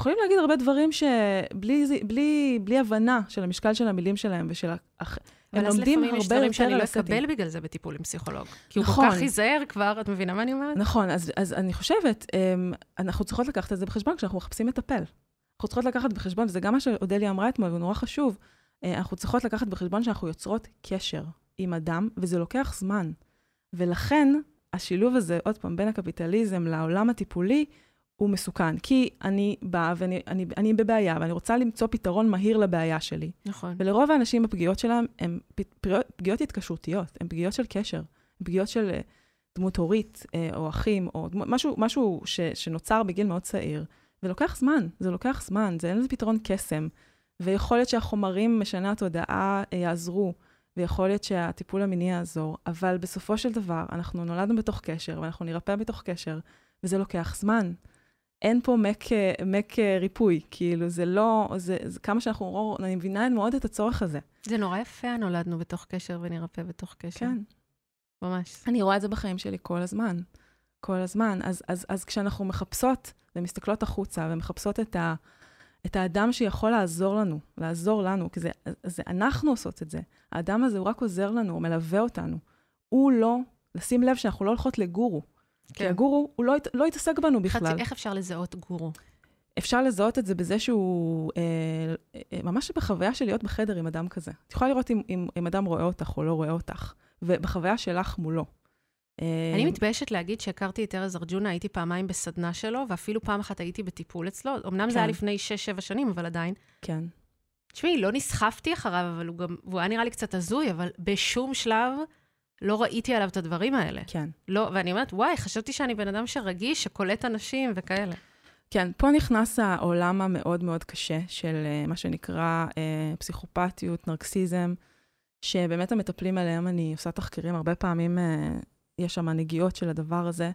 Speaker 2: יכולים להגיד הרבה דברים שבלי בלי, בלי הבנה של המשקל של המילים שלהם ושל... הח...
Speaker 1: הם לומדים הרבה יותר על אבל אז לפעמים יש דברים שאני לא אקבל בגלל זה בטיפול עם פסיכולוג. כי הוא נכון. כל כך ייזהר כבר, את מבינה מה אני אומרת?
Speaker 2: נכון, אז, אז אני חושבת, אמ, אנחנו צריכות לקחת את זה בחשבון כשאנחנו מחפשים מטפל. אנחנו צריכות לקחת בחשבון, וזה גם מה שאודליה אמרה אתמול, והוא נורא חשוב, אה, אנחנו צריכות לקחת בחשבון שאנחנו יוצרות קשר. עם אדם, וזה לוקח זמן. ולכן, השילוב הזה, עוד פעם, בין הקפיטליזם לעולם הטיפולי, הוא מסוכן. כי אני באה ואני אני, אני בבעיה, ואני רוצה למצוא פתרון מהיר לבעיה שלי.
Speaker 1: נכון.
Speaker 2: ולרוב האנשים, הפגיעות שלהם הן פגיעות התקשרותיות, הן פגיעות של קשר, הן פגיעות של אה, דמות הורית, אה, או אחים, או דמות, משהו, משהו ש, שנוצר בגיל מאוד צעיר. ולוקח זמן, זה לוקח זמן, זה אין לזה פתרון קסם. ויכול להיות שהחומרים משנה התודעה אה, יעזרו. ויכול להיות שהטיפול המיני יעזור, אבל בסופו של דבר, אנחנו נולדנו בתוך קשר, ואנחנו נרפא בתוך קשר, וזה לוקח זמן. אין פה מק, מק ריפוי, כאילו, זה לא, זה, זה כמה שאנחנו, אני מבינה מאוד את הצורך הזה.
Speaker 1: זה נורא יפה, נולדנו בתוך קשר ונרפא בתוך קשר.
Speaker 2: כן.
Speaker 1: ממש.
Speaker 2: אני רואה את זה בחיים שלי כל הזמן. כל הזמן. אז, אז, אז כשאנחנו מחפשות ומסתכלות החוצה ומחפשות את, ה, את האדם שיכול לעזור לנו, לעזור לנו, כי זה, זה אנחנו עושות את זה. האדם הזה הוא רק עוזר לנו, הוא מלווה אותנו. הוא לא, לשים לב שאנחנו לא הולכות לגורו. כן. כי הגורו, הוא לא, לא יתעסק בנו בכלל.
Speaker 1: חצי, איך אפשר לזהות גורו?
Speaker 2: אפשר לזהות את זה בזה שהוא אה, אה, ממש בחוויה של להיות בחדר עם אדם כזה. את יכולה לראות אם, אם, אם אדם רואה אותך או לא רואה אותך, ובחוויה שלך מולו.
Speaker 1: אה, אני מתביישת להגיד שהכרתי את ארז ארג'ונה, הייתי פעמיים בסדנה שלו, ואפילו פעם אחת הייתי בטיפול אצלו. אמנם כן. זה היה כן. לפני 6-7 שנים, אבל עדיין.
Speaker 2: כן.
Speaker 1: תשמעי, לא נסחפתי אחריו, אבל הוא גם, והוא היה נראה לי קצת הזוי, אבל בשום שלב לא ראיתי עליו את הדברים האלה.
Speaker 2: כן.
Speaker 1: לא, ואני אומרת, וואי, חשבתי שאני בן אדם שרגיש, שקולט אנשים וכאלה.
Speaker 2: כן, פה נכנס העולם המאוד מאוד קשה של uh, מה שנקרא uh, פסיכופתיות, נרקסיזם, שבאמת המטפלים עליהם, אני עושה תחקירים, הרבה פעמים uh, יש שם נגיעות של הדבר הזה.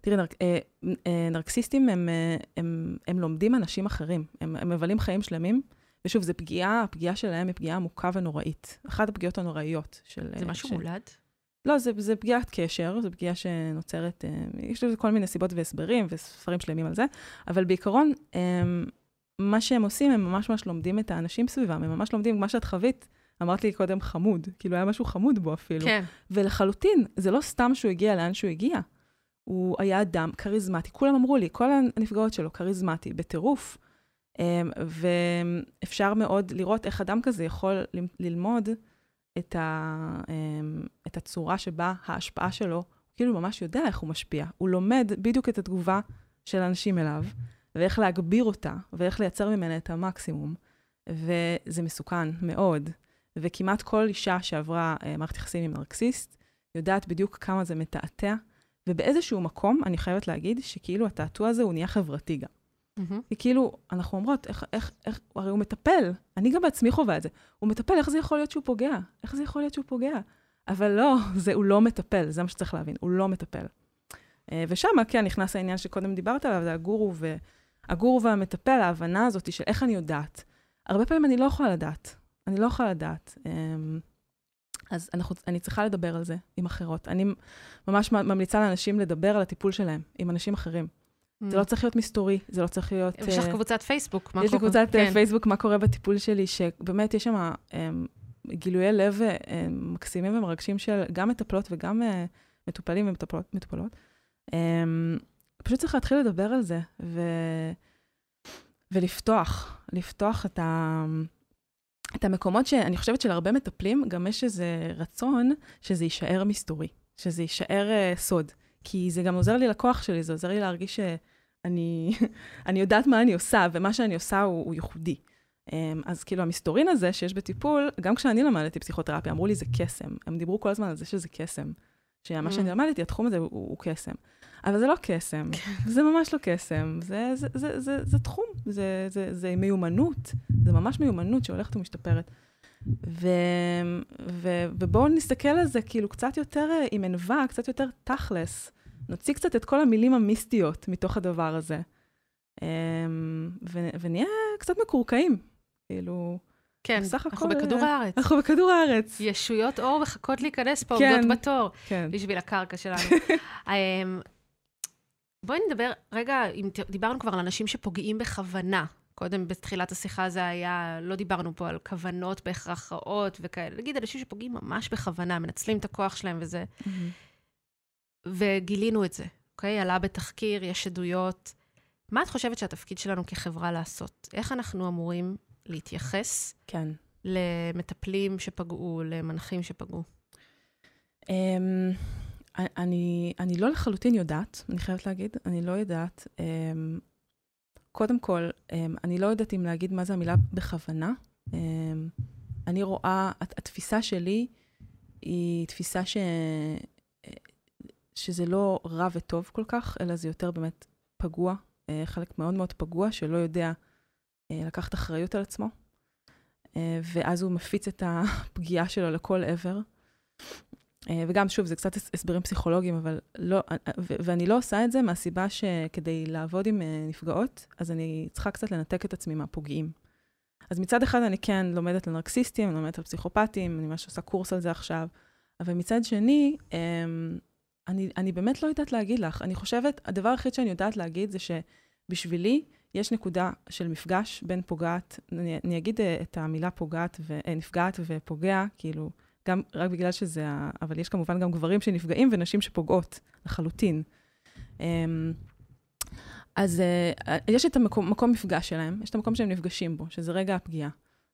Speaker 2: תראי, נרק, uh, uh, נרקסיסטים הם, uh, הם, הם לומדים אנשים אחרים, הם, הם מבלים חיים שלמים, ושוב, זו פגיעה, הפגיעה שלהם היא פגיעה עמוקה ונוראית. אחת הפגיעות הנוראיות של...
Speaker 1: זה משהו של... מולד?
Speaker 2: לא, זה, זה פגיעת קשר, זו פגיעה שנוצרת, אה, יש לזה כל מיני סיבות והסברים וספרים שלמים על זה, אבל בעיקרון, אה, מה שהם עושים, הם ממש ממש לומדים את האנשים סביבם, הם ממש לומדים מה שאת חווית. אמרת לי קודם חמוד, כאילו היה משהו חמוד בו אפילו.
Speaker 1: כן.
Speaker 2: ולחלוטין, זה לא סתם שהוא הגיע לאן שהוא הגיע. הוא היה אדם כריזמטי, כולם אמרו לי, כל הנפגעות שלו כריזמטי, בטירוף. אה, ואפשר מאוד לראות איך אדם כזה יכול ללמוד את, ה, אמ, את הצורה שבה ההשפעה שלו, כאילו ממש יודע איך הוא משפיע. הוא לומד בדיוק את התגובה של אנשים אליו, ואיך להגביר אותה, ואיך לייצר ממנה את המקסימום. וזה מסוכן מאוד. וכמעט כל אישה שעברה אה, מערכת יחסים עם נרקסיסט, יודעת בדיוק כמה זה מתעתע, ובאיזשהו מקום, אני חייבת להגיד, שכאילו התעתוע הזה הוא נהיה חברתי גם. Mm-hmm. כי כאילו, אנחנו אומרות, איך, איך, איך, הרי הוא מטפל, אני גם בעצמי חווה את זה. הוא מטפל, איך זה יכול להיות שהוא פוגע? איך זה יכול להיות שהוא פוגע? אבל לא, זה, הוא לא מטפל, זה מה שצריך להבין, הוא לא מטפל. אה, ושם, כן, נכנס העניין שקודם דיברת עליו, זה הגורו, ו... הגורו והמטפל, ההבנה הזאת של איך אני יודעת. הרבה פעמים אני לא יכולה לדעת, אני לא יכולה לדעת. אמ, אז אנחנו, אני צריכה לדבר על זה עם אחרות. אני ממש ממליצה לאנשים לדבר על הטיפול שלהם עם אנשים אחרים. זה לא צריך להיות מסתורי, זה לא צריך להיות...
Speaker 1: יש לך אה, קבוצת פייסבוק,
Speaker 2: מה קורה? יש לי קבוצת אה, כן. פייסבוק, מה קורה בטיפול שלי, שבאמת יש שם אמ, גילויי לב אמ, מקסימים ומרגשים של גם מטפלות וגם אה, מטופלים ומטופלות. אמ, פשוט צריך להתחיל לדבר על זה, ו... ולפתוח, לפתוח את, ה... את המקומות שאני חושבת שלהרבה מטפלים, גם יש איזה רצון שזה יישאר מסתורי, שזה יישאר uh, סוד. כי זה גם עוזר לי לכוח שלי, זה עוזר לי להרגיש שאני אני יודעת מה אני עושה, ומה שאני עושה הוא, הוא ייחודי. אמ, אז כאילו המסתורין הזה שיש בטיפול, גם כשאני למדתי פסיכותרפיה, אמרו לי זה קסם. הם דיברו כל הזמן על זה שזה קסם. שמה mm. שאני למדתי, התחום הזה הוא, הוא קסם. אבל זה לא קסם, כן. זה ממש לא קסם, זה, זה, זה, זה, זה תחום, זה, זה, זה מיומנות, זה ממש מיומנות שהולכת ומשתפרת. ו, ו, ובואו נסתכל על זה כאילו קצת יותר אה, עם ענווה, קצת יותר תכלס. נוציא קצת את כל המילים המיסטיות מתוך הדבר הזה. אמ, ו, ונהיה קצת מקורקעים, כאילו...
Speaker 1: כן, בסך אנחנו הכל, בכדור אה, הארץ.
Speaker 2: אנחנו בכדור הארץ.
Speaker 1: ישויות אור מחכות להיכנס פה, כן, עומדות בתור, כן. בשביל הקרקע שלנו. אמ, בואי נדבר, רגע, אם דיברנו כבר על אנשים שפוגעים בכוונה. קודם, בתחילת השיחה זה היה, לא דיברנו פה על כוונות בהכרח רעות וכאלה. נגיד, אנשים שפוגעים ממש בכוונה, מנצלים את הכוח שלהם וזה. Mm-hmm. וגילינו את זה, אוקיי? עלה בתחקיר, יש עדויות. מה את חושבת שהתפקיד שלנו כחברה לעשות? איך אנחנו אמורים להתייחס
Speaker 2: כן.
Speaker 1: למטפלים שפגעו, למנחים שפגעו? Um,
Speaker 2: אני, אני לא לחלוטין יודעת, אני חייבת להגיד, אני לא יודעת. Um, קודם כל, um, אני לא יודעת אם להגיד מה זה המילה בכוונה. Um, אני רואה, התפיסה שלי היא תפיסה ש... שזה לא רע וטוב כל כך, אלא זה יותר באמת פגוע, אה, חלק מאוד מאוד פגוע, שלא יודע לקחת אחריות על עצמו, אה, ואז הוא מפיץ את הפגיעה שלו לכל עבר. וגם, שוב, זה קצת הסברים פסיכולוגיים, אבל לא, ואני לא עושה את זה מהסיבה שכדי לעבוד עם נפגעות, אז אני צריכה קצת לנתק את עצמי מהפוגעים. אז מצד אחד אני כן לומדת על נרקסיסטים, אני לומדת על פסיכופטים, אני ממש עושה קורס על זה עכשיו, אבל מצד שני, אמ, אני, אני באמת לא יודעת להגיד לך. אני חושבת, הדבר היחיד שאני יודעת להגיד זה שבשבילי יש נקודה של מפגש בין פוגעת, אני, אני אגיד אה, את המילה פוגעת, ו, אה, נפגעת ופוגע, כאילו, גם רק בגלל שזה, אבל יש כמובן גם גברים שנפגעים ונשים שפוגעות, לחלוטין. אמ, אז uh, יש את המקום מקום מפגש שלהם, יש את המקום שהם נפגשים בו, שזה רגע הפגיעה.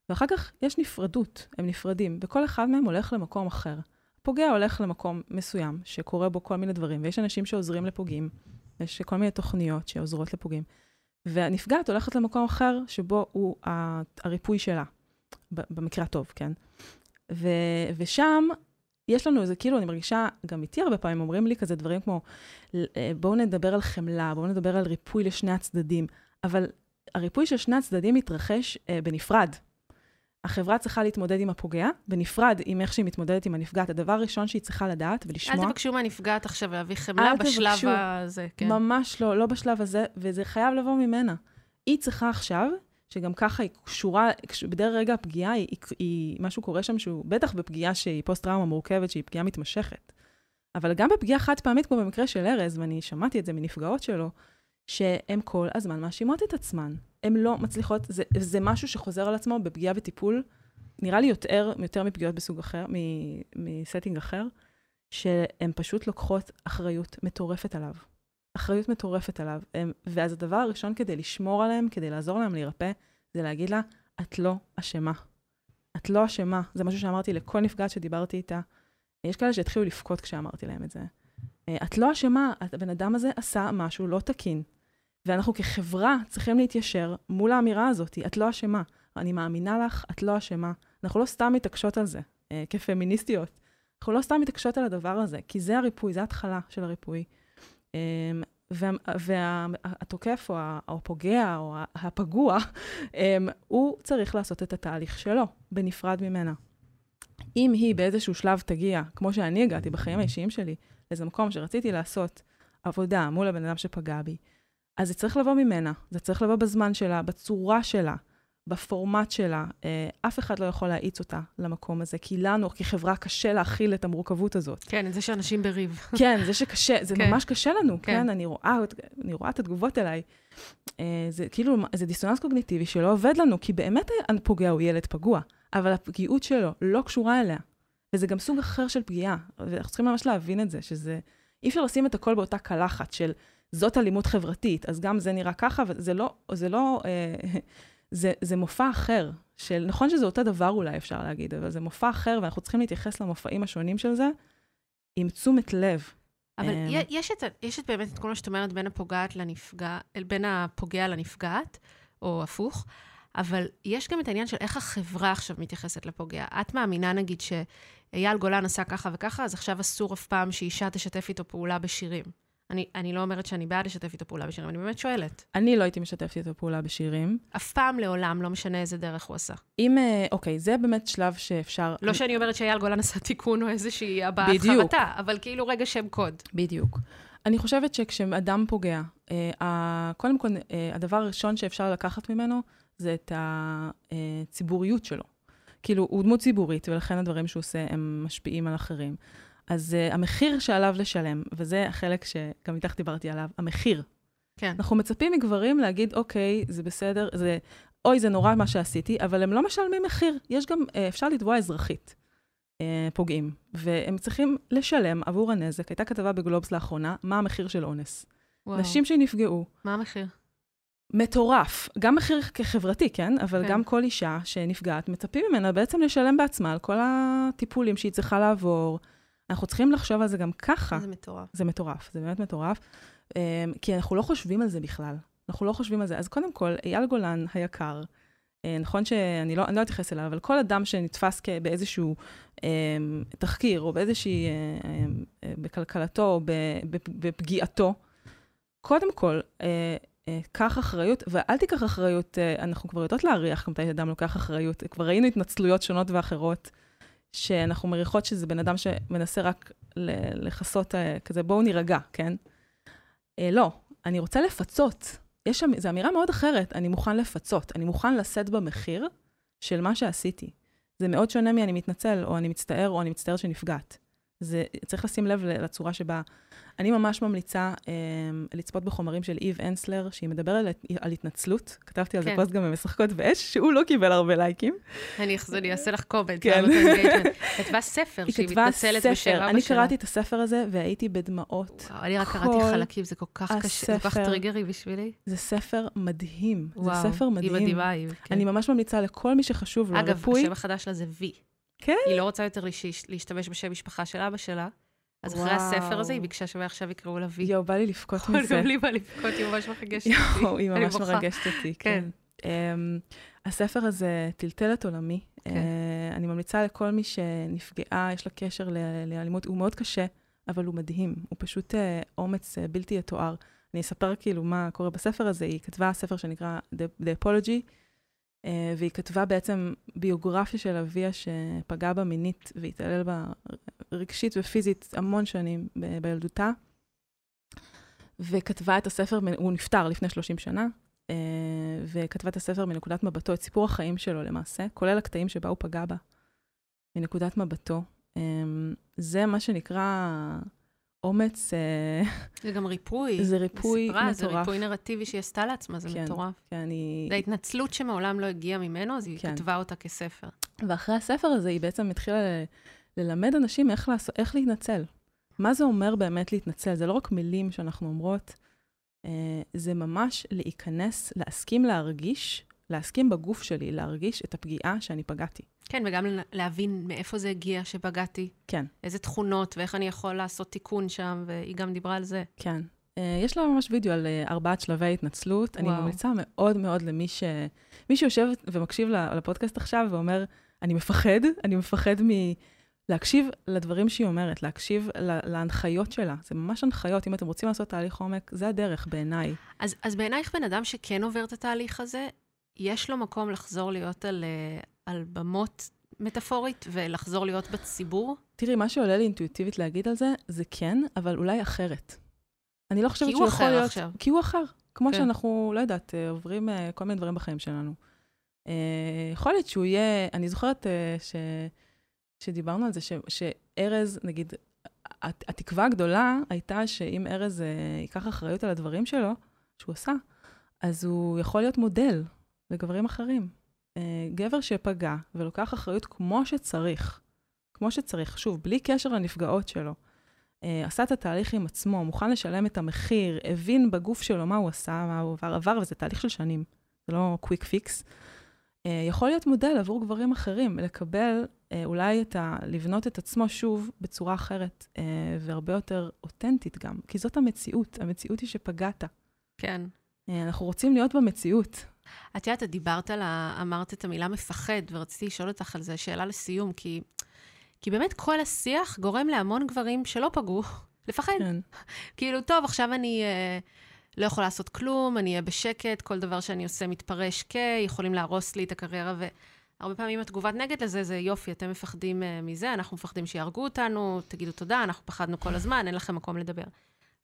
Speaker 2: ואחר כך יש נפרדות, הם נפרדים, וכל אחד מהם הולך למקום אחר. הפוגע הולך למקום מסוים, שקורה בו כל מיני דברים, ויש אנשים שעוזרים לפוגעים, יש כל מיני תוכניות שעוזרות לפוגעים. והנפגעת הולכת למקום אחר, שבו הוא הריפוי שלה, במקרה הטוב, כן? ו, ושם יש לנו איזה, כאילו, אני מרגישה, גם איתי הרבה פעמים אומרים לי כזה דברים כמו, אה, בואו נדבר על חמלה, בואו נדבר על ריפוי לשני הצדדים, אבל הריפוי של שני הצדדים מתרחש אה, בנפרד. החברה צריכה להתמודד עם הפוגע, בנפרד עם איך שהיא מתמודדת עם הנפגעת. הדבר הראשון שהיא צריכה לדעת ולשמוע...
Speaker 1: אל תבקשו מהנפגעת עכשיו להביא חמלה בשלב תבקשו, הזה, כן.
Speaker 2: ממש לא, לא בשלב הזה, וזה חייב לבוא ממנה. היא צריכה עכשיו, שגם ככה היא קשורה, בדרך רגע הפגיעה, היא, היא, היא, משהו קורה שם שהוא, בטח בפגיעה שהיא פוסט-טראומה מורכבת, שהיא פגיעה מתמשכת. אבל גם בפגיעה חד פעמית, כמו במקרה של ארז, ואני שמעתי את זה מנפגעות שלו, שהן כל הזמן מאשימות את עצמן. הן לא מצליחות, זה, זה משהו שחוזר על עצמו בפגיעה וטיפול, נראה לי יותר, יותר מפגיעות בסוג אחר, מסטינג אחר, שהן פשוט לוקחות אחריות מטורפת עליו. אחריות מטורפת עליו. הם, ואז הדבר הראשון כדי לשמור עליהם, כדי לעזור להם להירפא, זה להגיד לה, את לא אשמה. את לא אשמה. זה משהו שאמרתי לכל נפגעת שדיברתי איתה. יש כאלה שהתחילו לבכות כשאמרתי להם את זה. את לא אשמה, הבן אדם הזה עשה משהו לא תקין. ואנחנו כחברה צריכים להתיישר מול האמירה הזאת, את לא אשמה. אני מאמינה לך, את לא אשמה. אנחנו לא סתם מתעקשות על זה, אה, כפמיניסטיות. אנחנו לא סתם מתעקשות על הדבר הזה, כי זה הריפוי, זה ההתחלה של הריפוי. אה, והתוקף או הפוגע או הפגוע, אה, הוא צריך לעשות את התהליך שלו, בנפרד ממנה. אם היא באיזשהו שלב תגיע, כמו שאני הגעתי בחיים האישיים שלי, לאיזה מקום שרציתי לעשות עבודה מול הבן אדם שפגע בי, אז זה צריך לבוא ממנה, זה צריך לבוא בזמן שלה, בצורה שלה, בפורמט שלה. אה, אף אחד לא יכול להאיץ אותה למקום הזה, כי לנו, כחברה, קשה להכיל את המורכבות הזאת.
Speaker 1: כן, זה שאנשים בריב.
Speaker 2: כן, זה שקשה, זה כן. ממש קשה לנו, כן, כן אני, רואה, אני רואה את התגובות אליי. אה, זה כאילו, זה דיסוננס קוגניטיבי שלא עובד לנו, כי באמת הפוגע הוא ילד פגוע, אבל הפגיעות שלו לא קשורה אליה. וזה גם סוג אחר של פגיעה, ואנחנו צריכים ממש להבין את זה, שזה... אי אפשר לשים את הכל באותה קלחת של זאת אלימות חברתית, אז גם זה נראה ככה, וזה לא, זה לא, אה, זה, זה מופע אחר, של, נכון שזה אותו דבר אולי אפשר להגיד, אבל זה מופע אחר, ואנחנו צריכים להתייחס למופעים השונים של זה עם תשומת לב.
Speaker 1: אבל um, יש, את, יש את באמת את כל מה שאת אומרת בין הפוגעת לנפגע, בין הפוגע לנפגעת, או הפוך, אבל יש גם את העניין של איך החברה עכשיו מתייחסת לפוגע. את מאמינה, נגיד, שאייל גולן עשה ככה וככה, אז עכשיו אסור אף פעם שאישה תשתף איתו פעולה בשירים. אני, אני לא אומרת שאני בעד לשתף איתו פעולה בשירים, אני באמת שואלת.
Speaker 2: אני לא הייתי משתפת איתו פעולה בשירים.
Speaker 1: אף פעם לעולם, לא משנה איזה דרך הוא עשה.
Speaker 2: אם, אה, אוקיי, זה באמת שלב שאפשר...
Speaker 1: לא שאני אומרת שאייל גולן עשה תיקון או איזושהי הבעת חרטה, אבל כאילו רגע שם קוד.
Speaker 2: בדיוק. אני חושבת שכשאדם פוגע, אה, קודם כל, אה, הדבר הראשון שאפשר לקחת ממנו זה את הציבוריות שלו. כאילו, הוא דמות ציבורית, ולכן הדברים שהוא עושה הם משפיעים על אחרים. אז uh, המחיר שעליו לשלם, וזה החלק שגם איתך דיברתי עליו, המחיר.
Speaker 1: כן.
Speaker 2: אנחנו מצפים מגברים להגיד, אוקיי, זה בסדר, זה, אוי, זה נורא מה שעשיתי, אבל הם לא משלמים מחיר. יש גם, uh, אפשר לתבוע אזרחית, uh, פוגעים, והם צריכים לשלם עבור הנזק. הייתה כתבה בגלובס לאחרונה, מה המחיר של אונס. וואו. נשים שנפגעו.
Speaker 1: מה המחיר?
Speaker 2: מטורף. גם מחיר כחברתי, כן? אבל כן. גם כל אישה שנפגעת, מצפים ממנה בעצם לשלם בעצמה על כל הטיפולים שהיא צריכה לעבור. אנחנו צריכים לחשוב על זה גם ככה.
Speaker 1: זה מטורף.
Speaker 2: זה מטורף, זה באמת מטורף. Um, כי אנחנו לא חושבים על זה בכלל. אנחנו לא חושבים על זה. אז קודם כל, אייל גולן היקר, uh, נכון שאני לא, לא אתייחס אליו, אבל כל אדם שנתפס באיזשהו um, תחקיר, או באיזושהי, uh, um, uh, בכלכלתו, או בפגיעתו, קודם כל, uh, uh, קח אחריות, ואל תיקח אחריות, uh, אנחנו כבר יודעות להעריך מתי אדם לוקח אחריות. כבר ראינו התנצלויות שונות ואחרות. שאנחנו מריחות שזה בן אדם שמנסה רק לכסות אה, כזה, בואו נירגע, כן? אה, לא, אני רוצה לפצות. יש שם, זו אמירה מאוד אחרת, אני מוכן לפצות, אני מוכן לשאת במחיר של מה שעשיתי. זה מאוד שונה מ"אני מתנצל", או "אני מצטער", או "אני מצטער שנפגעת". זה, צריך לשים לב לצורה שבה... אני ממש ממליצה אה, לצפות בחומרים של איב אנסלר, שהיא מדברת על, על התנצלות. כתבתי על כן. זה פוסט גם במשחקות באש, שהוא לא קיבל הרבה לייקים.
Speaker 1: אני אעשה לך comment. כן. כתבה ספר שהיא מתנצלת בשם אבא שלה.
Speaker 2: אני קראתי את הספר הזה והייתי בדמעות.
Speaker 1: וואו, אני רק קראתי חלקים, זה כל כך קשה, זה כל כך triggery בשבילי.
Speaker 2: זה ספר מדהים. וואו, זה ספר מדהים.
Speaker 1: היא מדהימה. היא,
Speaker 2: כן. אני ממש ממליצה לכל מי שחשוב לו,
Speaker 1: אגב, השם החדש שלה זה וי. כן? היא לא רוצה יותר להשתמש בשם משפחה של אבא שלה. אז אחרי הספר הזה, היא ביקשה שמעכשיו יקראו לה וי.
Speaker 2: יואו, בא לי לבכות מזה.
Speaker 1: גם לי בא לבכות, היא ממש מרגשת
Speaker 2: אותי. יואו, היא ממש מרגשת אותי, כן. אמ, הספר הזה טלטל את עולמי. כן. אה, אני ממליצה לכל מי שנפגעה, יש לה קשר לאלימות, הוא מאוד קשה, אבל הוא מדהים. הוא פשוט אה, אומץ אה, בלתי יתואר. אני אספר כאילו מה קורה בספר הזה. היא כתבה ספר שנקרא The Apology, והיא כתבה בעצם ביוגרפיה של אביה שפגע בה מינית והתעלל בה רגשית ופיזית המון שנים ב- בילדותה. וכתבה את הספר, הוא נפטר לפני 30 שנה, אה, וכתבה את הספר מנקודת מבטו, את סיפור החיים שלו למעשה, כולל הקטעים שבה הוא פגע בה, מנקודת מבטו. אה, זה מה שנקרא אומץ... אה,
Speaker 1: זה גם ריפוי.
Speaker 2: זה ריפוי
Speaker 1: סיפרה,
Speaker 2: מטורף.
Speaker 1: זה ריפוי נרטיבי שהיא עשתה לעצמה, זה
Speaker 2: כן,
Speaker 1: מטורף.
Speaker 2: כן, אני...
Speaker 1: זו התנצלות שמעולם לא הגיעה ממנו, אז היא כן. כתבה אותה כספר.
Speaker 2: ואחרי הספר הזה היא בעצם התחילה ל- ללמד אנשים איך, לעשות, איך להתנצל. מה זה אומר באמת להתנצל? זה לא רק מילים שאנחנו אומרות, אה, זה ממש להיכנס, להסכים להרגיש, להסכים בגוף שלי, להרגיש את הפגיעה שאני פגעתי.
Speaker 1: כן, וגם להבין מאיפה זה הגיע שבגדתי.
Speaker 2: כן.
Speaker 1: איזה תכונות ואיך אני יכול לעשות תיקון שם, והיא גם דיברה על זה.
Speaker 2: כן. Uh, יש לה ממש וידאו על uh, ארבעת שלבי התנצלות. וואו. אני ממליצה מאוד מאוד למי ש... מי שיושב ומקשיב לפודקאסט עכשיו ואומר, אני מפחד, אני מפחד מ... להקשיב לדברים שהיא אומרת, להקשיב להנחיות שלה. זה ממש הנחיות, אם אתם רוצים לעשות תהליך עומק, זה הדרך בעיניי.
Speaker 1: אז, אז בעינייך בן אדם שכן עובר את התהליך הזה, יש לו מקום לחזור להיות על, אה, על במות מטאפורית ולחזור להיות בציבור?
Speaker 2: תראי, מה שעולה לי אינטואיטיבית להגיד על זה, זה כן, אבל אולי אחרת. אני לא חושבת שהוא יכול להיות... כי הוא אחר עכשיו. כי הוא אחר. כמו כן. שאנחנו, לא יודעת, אה, עוברים אה, כל מיני דברים בחיים שלנו. יכול להיות שהוא יהיה... אני זוכרת ש... שדיברנו על זה, ש... שארז, נגיד, התקווה הגדולה הייתה שאם ארז ייקח אחריות על הדברים שלו, שהוא עשה, אז הוא יכול להיות מודל לגברים אחרים. Uh, גבר שפגע ולוקח אחריות כמו שצריך, כמו שצריך, שוב, בלי קשר לנפגעות שלו, uh, עשה את התהליך עם עצמו, מוכן לשלם את המחיר, הבין בגוף שלו מה הוא עשה, מה הוא עבר, עבר, וזה תהליך של שנים, זה לא קוויק פיקס. Uh, יכול להיות מודל עבור גברים אחרים, לקבל אולי את ה... לבנות את עצמו שוב בצורה אחרת, והרבה יותר אותנטית גם, כי זאת המציאות, המציאות היא שפגעת.
Speaker 1: כן.
Speaker 2: אנחנו רוצים להיות במציאות,
Speaker 1: את יודעת, את דיברת על ה... אמרת את המילה מפחד, ורציתי לשאול אותך על זה, שאלה לסיום, כי, כי באמת כל השיח גורם להמון גברים שלא פגעו, לפחד. כן. כאילו, טוב, עכשיו אני אה, לא יכול לעשות כלום, אני אהיה בשקט, כל דבר שאני עושה מתפרש כ... יכולים להרוס לי את הקריירה, והרבה פעמים התגובת נגד לזה זה, יופי, אתם מפחדים אה, מזה, אנחנו מפחדים שיהרגו אותנו, תגידו תודה, אנחנו פחדנו כל הזמן, אין לכם מקום לדבר.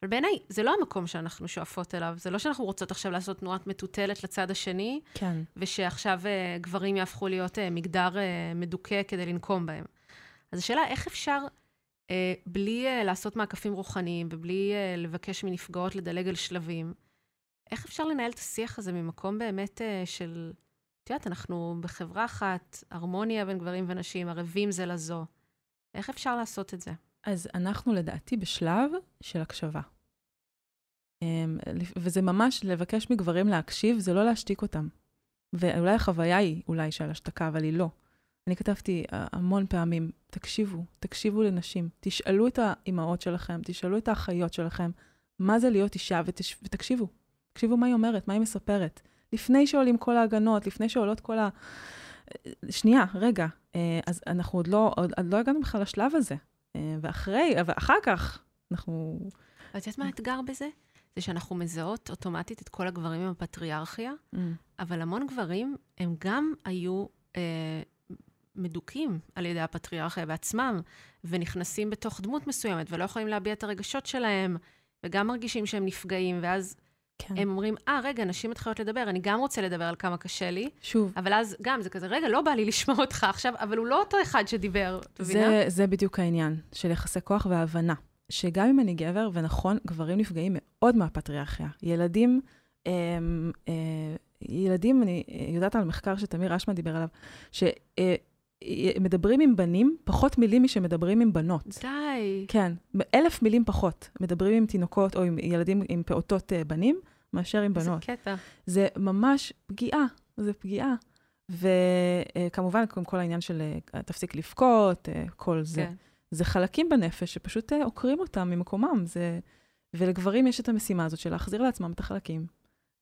Speaker 1: אבל בעיניי, זה לא המקום שאנחנו שואפות אליו. זה לא שאנחנו רוצות עכשיו לעשות תנועת מטוטלת לצד השני,
Speaker 2: כן.
Speaker 1: ושעכשיו uh, גברים יהפכו להיות uh, מגדר uh, מדוכא כדי לנקום בהם. אז השאלה, איך אפשר, uh, בלי uh, לעשות מעקפים רוחניים ובלי uh, לבקש מנפגעות לדלג על שלבים, איך אפשר לנהל את השיח הזה ממקום באמת uh, של, את יודעת, אנחנו בחברה אחת, הרמוניה בין גברים ונשים, ערבים זה לזו. איך אפשר לעשות את זה?
Speaker 2: אז אנחנו לדעתי בשלב של הקשבה. אמ, וזה ממש לבקש מגברים להקשיב, זה לא להשתיק אותם. ואולי החוויה היא אולי של השתקה, אבל היא לא. אני כתבתי אה, המון פעמים, תקשיבו, תקשיבו לנשים, תשאלו את האימהות שלכם, תשאלו את האחיות שלכם, מה זה להיות אישה, ותש... ותקשיבו. תקשיבו מה היא אומרת, מה היא מספרת. לפני שעולים כל ההגנות, לפני שעולות כל ה... אה, שנייה, רגע. אה, אז אנחנו עוד לא, עוד, עוד לא הגענו בכלל לשלב הזה. ואחרי, ואחר כך, אנחנו...
Speaker 1: את יודעת מה האתגר בזה? זה שאנחנו מזהות אוטומטית את כל הגברים עם הפטריארכיה, mm. אבל המון גברים, הם גם היו אה, מדוכאים על ידי הפטריארכיה בעצמם, ונכנסים בתוך דמות מסוימת, ולא יכולים להביע את הרגשות שלהם, וגם מרגישים שהם נפגעים, ואז
Speaker 2: כן.
Speaker 1: הם אומרים, אה, רגע, נשים מתחילות לדבר, אני גם רוצה לדבר על כמה קשה לי,
Speaker 2: שוב,
Speaker 1: אבל אז גם, זה כזה, רגע, לא בא לי לשמוע אותך עכשיו, אבל הוא לא אותו אחד שדיבר, את מבינה?
Speaker 2: זה, זה בדיוק העניין של יחסי כוח והבנה. שגם אם אני גבר, ונכון, גברים נפגעים מאוד מהפטריארכיה. ילדים, אה, אה, ילדים, אני יודעת על מחקר שתמיר אשמן דיבר עליו, שמדברים עם בנים פחות מילים משמדברים עם בנות.
Speaker 1: די.
Speaker 2: כן, אלף מילים פחות מדברים עם תינוקות או עם ילדים עם פעוטות אה, בנים, מאשר עם בנות.
Speaker 1: קטע.
Speaker 2: זה ממש פגיעה, זה פגיעה. וכמובן, קודם כל העניין של אה, תפסיק לבכות, אה, כל זה.
Speaker 1: כן.
Speaker 2: זה חלקים בנפש שפשוט אה, עוקרים אותם ממקומם. זה... ולגברים יש את המשימה הזאת של להחזיר לעצמם את החלקים.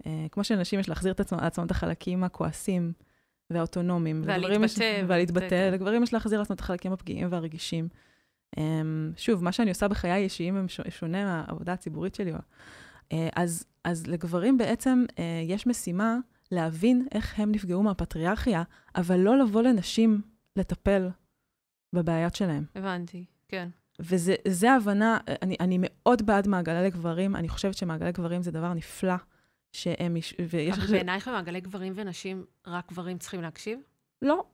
Speaker 2: אה, כמו שלנשים יש להחזיר לעצמם את החלקים הכועסים והאוטונומיים. ולגברים יש-
Speaker 1: והלהתבטא,
Speaker 2: והלהתבטא.
Speaker 1: כן.
Speaker 2: לגברים יש להחזיר לעצמם את החלקים הפגיעים והרגישים. אה, שוב, מה שאני עושה בחיי האישיים הם שונה מהעבודה הציבורית שלי. אה, אז, אז לגברים בעצם אה, יש משימה להבין איך הם נפגעו מהפטריארכיה, אבל לא לבוא לנשים לטפל בבעיות שלהם.
Speaker 1: הבנתי, כן.
Speaker 2: וזה ההבנה, אני, אני מאוד בעד מעגלי לגברים, אני חושבת שמעגלי גברים זה דבר נפלא, שהם, יש- ויש...
Speaker 1: אבל בעינייך במעגלי גברים ונשים, רק גברים צריכים להקשיב?
Speaker 2: לא,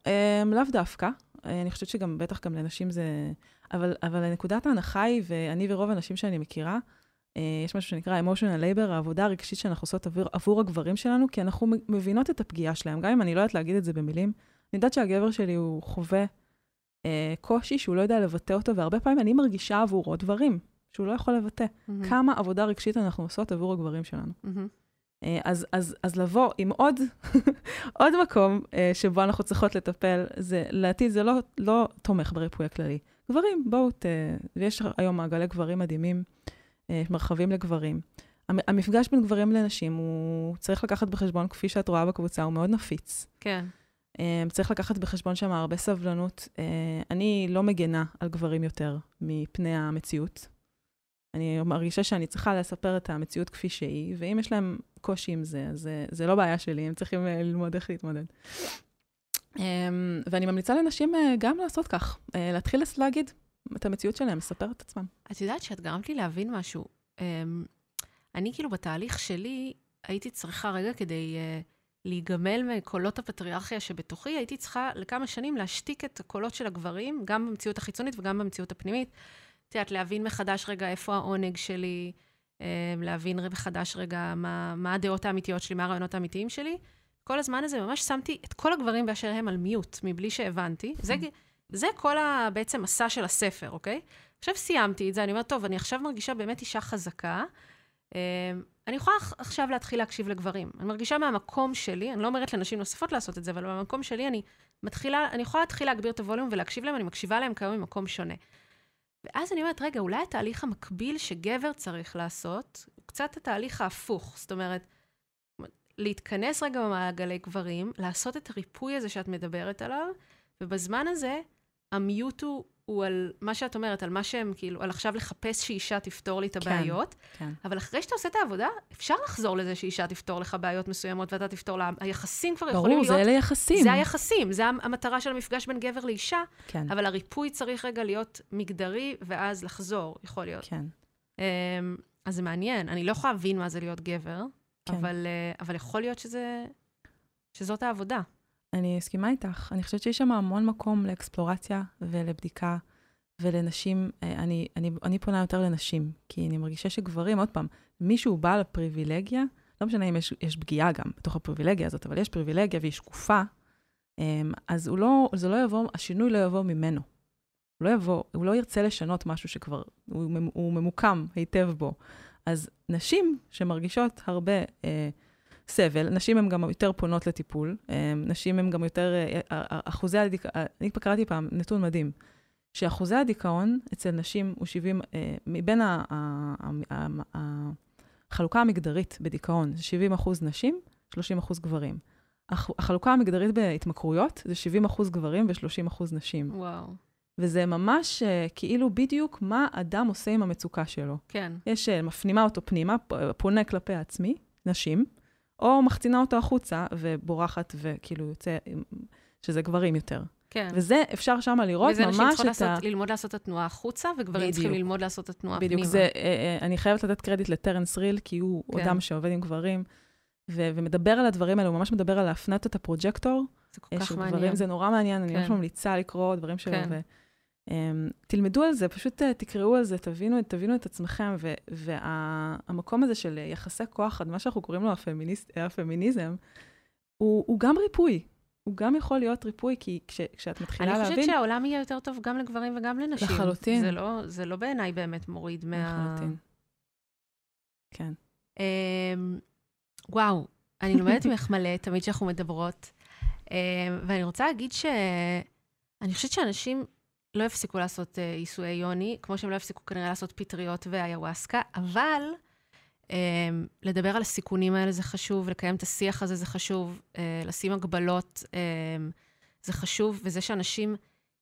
Speaker 2: הם, לאו דווקא. אני חושבת שגם, בטח גם לנשים זה... אבל, אבל נקודת ההנחה היא, ואני ורוב הנשים שאני מכירה, אה, יש משהו שנקרא emotional labor, העבודה הרגשית שאנחנו עושות עבור, עבור הגברים שלנו, כי אנחנו מבינות את הפגיעה שלהם. גם אם אני לא יודעת להגיד את זה במילים, אני יודעת שהגבר שלי הוא חווה אה, קושי שהוא לא יודע לבטא אותו, והרבה פעמים אני מרגישה עבורו דברים שהוא לא יכול לבטא.
Speaker 1: מהמם,
Speaker 2: כמה עבודה רגשית אנחנו עושות עבור הגברים שלנו.
Speaker 1: מהמם.
Speaker 2: אה, אז, אז, אז לבוא עם עוד, עוד מקום אה, שבו אנחנו צריכות לטפל, זה, לעתיד זה לא, לא תומך בריפוי הכללי. גברים, בואו, ת, ויש היום מעגלי גברים מדהימים, אה, מרחבים לגברים. המ- המפגש בין גברים לנשים, הוא צריך לקחת בחשבון, כפי שאת רואה בקבוצה, הוא מאוד נפיץ.
Speaker 1: כן.
Speaker 2: צריך לקחת בחשבון שם הרבה סבלנות. אני לא מגנה על גברים יותר מפני המציאות. אני מרגישה שאני צריכה לספר את המציאות כפי שהיא, ואם יש להם קושי עם זה, אז זה, זה לא בעיה שלי, הם צריכים אה, ללמוד איך להתמודד. אה, ואני ממליצה לנשים אה, גם לעשות כך, אה, להתחיל להגיד את המציאות שלהם, לספר את עצמם.
Speaker 1: את יודעת שאת גרמת לי להבין משהו. אמ, אני כאילו בתהליך שלי הייתי צריכה רגע כדי להיגמל מקולות הפטריארכיה שבתוכי, הייתי צריכה לכמה שנים להשתיק את הקולות של הגברים, גם במציאות החיצונית וגם במציאות הפנימית. את יודעת, להבין מחדש רגע איפה העונג שלי, um, להבין מחדש רגע מה, מה הדעות האמיתיות שלי, מה הרעיונות האמיתיים שלי. כל הזמן הזה ממש שמתי את כל הגברים באשר הם על מיוט, מבלי שהבנתי. זה, זה כל ה, בעצם מסע של הספר, אוקיי? עכשיו סיימתי את זה, אני אומרת, טוב, אני עכשיו מרגישה באמת אישה חזקה. אה, אני יכולה עכשיו להתחיל להקשיב לגברים. אני מרגישה מהמקום שלי, אני לא אומרת לנשים נוספות לעשות את זה, אבל מהמקום שלי אני מתחילה, אני יכולה להתחיל להגביר את הווליום ולהקשיב להם, אני מקשיבה להם כיום ממקום שונה. ואז אני אומרת, רגע, אולי התהליך המקביל שגבר צריך לעשות, הוא קצת התהליך ההפוך. זאת אומרת, להתכנס רגע במעגלי גברים, לעשות את הריפוי הזה שאת מדברת עליו, ובזמן הזה, המיוט הוא, הוא על מה שאת אומרת, על מה שהם, כאילו, על עכשיו לחפש שאישה תפתור לי את
Speaker 2: כן.
Speaker 1: הבעיות,
Speaker 2: כן.
Speaker 1: אבל אחרי שאתה עושה את העבודה, אפשר לחזור לזה שאישה תפתור לך בעיות מסוימות ואתה תפתור לה. היחסים כבר יכולים
Speaker 2: ברור, זה
Speaker 1: להיות...
Speaker 2: אלה יחסים.
Speaker 1: זה היחסים, זה המטרה של המפגש בין גבר לאישה,
Speaker 2: כן,
Speaker 1: אבל הריפוי צריך רגע להיות מגדרי, ואז לחזור, יכול להיות.
Speaker 2: כן.
Speaker 1: אמ, אז זה מעניין, אני לא יכולה להבין מה זה להיות גבר,
Speaker 2: כן.
Speaker 1: אבל, אה, אבל יכול להיות שזה, שזאת העבודה.
Speaker 2: אני מסכימה איתך. אני חושבת שיש שם המון מקום לאקספלורציה ולבדיקה ולנשים. אה, אני, אני, אני פונה יותר לנשים, כי אני מרגישה שגברים, עוד פעם, מישהו בעל הפריבילגיה, לא משנה אם יש, יש פגיעה גם בתוך הפריבילגיה הזאת, אבל יש פריבילגיה והיא שקופה, אמ, אז הוא לא, זה לא יבוא, השינוי לא יבוא ממנו. הוא לא יבוא, הוא לא ירצה לשנות משהו שכבר, הוא, הוא ממוקם היטב בו. אז נשים שמרגישות הרבה אה, סבל, נשים הן גם יותר פונות לטיפול, אה, נשים הן גם יותר, אה, אה, אחוזי הדיכאון, אני קראתי פעם נתון מדהים, שאחוזי הדיכאון אצל נשים הוא 70, אה, מבין החלוקה המגדרית בדיכאון, זה 70 אחוז נשים, 30 אחוז גברים. הח- החלוקה המגדרית בהתמכרויות זה 70 אחוז גברים ו-30 אחוז נשים.
Speaker 1: וואו.
Speaker 2: וזה ממש אה, כאילו בדיוק מה אדם עושה עם המצוקה שלו.
Speaker 1: כן,
Speaker 2: יש, אה, מפנימה אותו פנימה, פונה כלפי עצמי, נשים, או מחצינה אותו החוצה ובורחת וכאילו יוצא, שזה גברים יותר.
Speaker 1: כן.
Speaker 2: וזה, אפשר שמה לראות
Speaker 1: וזה נשים
Speaker 2: ממש
Speaker 1: צריכות
Speaker 2: את ה...
Speaker 1: לעשות, ללמוד לעשות את התנועה החוצה, וגברים צריכים
Speaker 2: בדיוק.
Speaker 1: ללמוד לעשות את התנועה
Speaker 2: בדיוק,
Speaker 1: פנימה.
Speaker 2: זה, אה, אה, אני חייבת לתת קרדיט לטרנס ריל, כי הוא
Speaker 1: כן.
Speaker 2: אדם שעובד עם גברים, ו- ומדבר על הדברים האלה, הוא ממש מדבר על להפנת את הפרוג'קטור,
Speaker 1: זה כל
Speaker 2: אה,
Speaker 1: כך מעניין.
Speaker 2: גברים, זה נורא מעניין, אני
Speaker 1: כן.
Speaker 2: ממש ממליצה לקרוא דברים שלו.
Speaker 1: כן.
Speaker 2: ו- תלמדו על זה, פשוט אה, תקראו על זה, תבינו, תבינו את עצמכם, והמקום הזה של אה, יחסי כוח, מה שאנחנו קוראים לו הפמיניס, הפמיניזם, הוא, הוא גם ריפוי. הוא גם יכול להיות ריפוי, כי כש, כשאת מתחילה
Speaker 1: אני
Speaker 2: להבין...
Speaker 1: חושבת שהעולם יהיה יותר טוב גם לגברים וגם לנשים.
Speaker 2: לחלוטין.
Speaker 1: זה לא, זה לא בעיניי באמת מוריד מה...
Speaker 2: לחלוטין. כן.
Speaker 1: אמ, וואו, אני לומדת ממך מלא, תמיד כשאנחנו מדברות. אמ, ואני רוצה להגיד שאני חושבת שאנשים לא יפסיקו לעשות אה, עיסויי יוני, כמו שהם לא יפסיקו כנראה לעשות פטריות ואיוואסקה, אבל אמ, לדבר על הסיכונים האלה זה חשוב, לקיים את השיח הזה זה חשוב, אה, לשים הגבלות אמ, זה חשוב, וזה שאנשים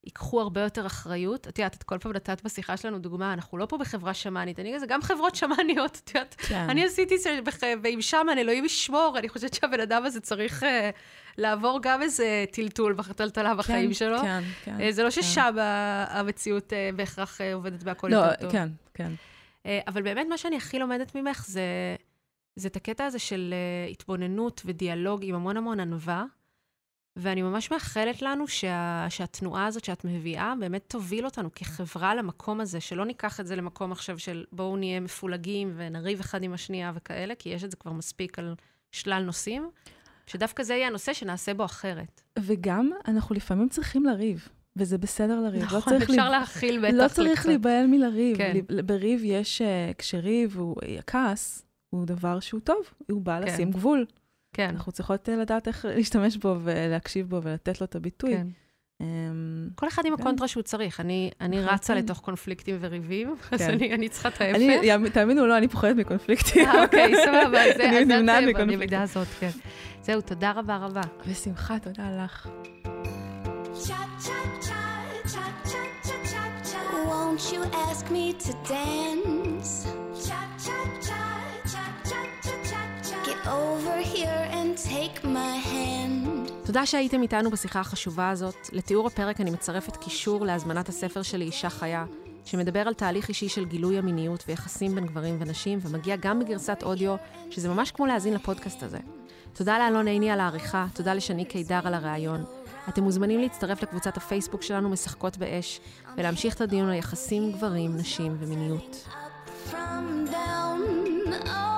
Speaker 1: ייקחו הרבה יותר אחריות. את יודעת, את כל פעם נתת בשיחה שלנו דוגמה, אנחנו לא פה בחברה שמאנית, אני זה גם חברות שמאניות, את יודעת.
Speaker 2: כן.
Speaker 1: אני עשיתי זה, בח- ועם שמן, אלוהים ישמור, אני חושבת שהבן אדם הזה צריך uh, לעבור גם איזה טלטול בטלטלה בחיים
Speaker 2: כן,
Speaker 1: שלו.
Speaker 2: כן, כן.
Speaker 1: אה, זה לא
Speaker 2: כן.
Speaker 1: ששם המציאות אה, בהכרח אה, עובדת בהכל
Speaker 2: לא,
Speaker 1: יותר טוב.
Speaker 2: כן, כן.
Speaker 1: אבל באמת, מה שאני הכי לומדת ממך זה, זה את הקטע הזה של התבוננות ודיאלוג עם המון המון ענווה. ואני ממש מאחלת לנו שה, שהתנועה הזאת שאת מביאה באמת תוביל אותנו כחברה למקום הזה, שלא ניקח את זה למקום עכשיו של בואו נהיה מפולגים ונריב אחד עם השנייה וכאלה, כי יש את זה כבר מספיק על שלל נושאים, שדווקא זה יהיה הנושא שנעשה בו אחרת.
Speaker 2: וגם, אנחנו לפעמים צריכים לריב, וזה בסדר לריב. לא
Speaker 1: נכון,
Speaker 2: צריך
Speaker 1: אפשר
Speaker 2: להיב-
Speaker 1: להכיל בטח.
Speaker 2: לא צריך
Speaker 1: לקצת.
Speaker 2: להיבהל מלריב.
Speaker 1: כן.
Speaker 2: לי- בריב יש, אה, כשריב, הוא- הכעס הוא דבר שהוא טוב, הוא בא
Speaker 1: כן.
Speaker 2: לשים גבול.
Speaker 1: כן,
Speaker 2: אנחנו צריכות אה, לדעת איך להשתמש בו ולהקשיב בו ולתת לו את הביטוי.
Speaker 1: כן.
Speaker 2: אמ,
Speaker 1: כל אחד עם
Speaker 2: כן.
Speaker 1: הקונטרה שהוא צריך. אני, אני
Speaker 2: לחלוטין.
Speaker 1: רצה לתוך קונפליקטים וריבים, אז
Speaker 2: כן.
Speaker 1: אני, אני צריכה את ההפך.
Speaker 2: תאמינו או לא, אני פוחדת מקונפליקטים.
Speaker 1: אה, אוקיי, סבבה, אז זה
Speaker 2: אני נמנעת מקונפליקטים.
Speaker 1: כן. זהו, תודה רבה רבה.
Speaker 2: בשמחה, תודה לך.
Speaker 3: Won't you ask me to dance? Get over here and take my hand.
Speaker 1: תודה שהייתם איתנו בשיחה החשובה הזאת. לתיאור הפרק אני מצרפת קישור להזמנת הספר שלי, אישה חיה, שמדבר על תהליך אישי של גילוי המיניות ויחסים בין גברים ונשים, ומגיע גם בגרסת אודיו, שזה ממש כמו להאזין לפודקאסט הזה. תודה לאלון עיני על העריכה, תודה לשני קידר על הראיון. אתם מוזמנים להצטרף לקבוצת הפייסבוק שלנו משחקות באש, ולהמשיך את הדיון על יחסים, גברים, נשים ומיניות.
Speaker 3: From down, oh,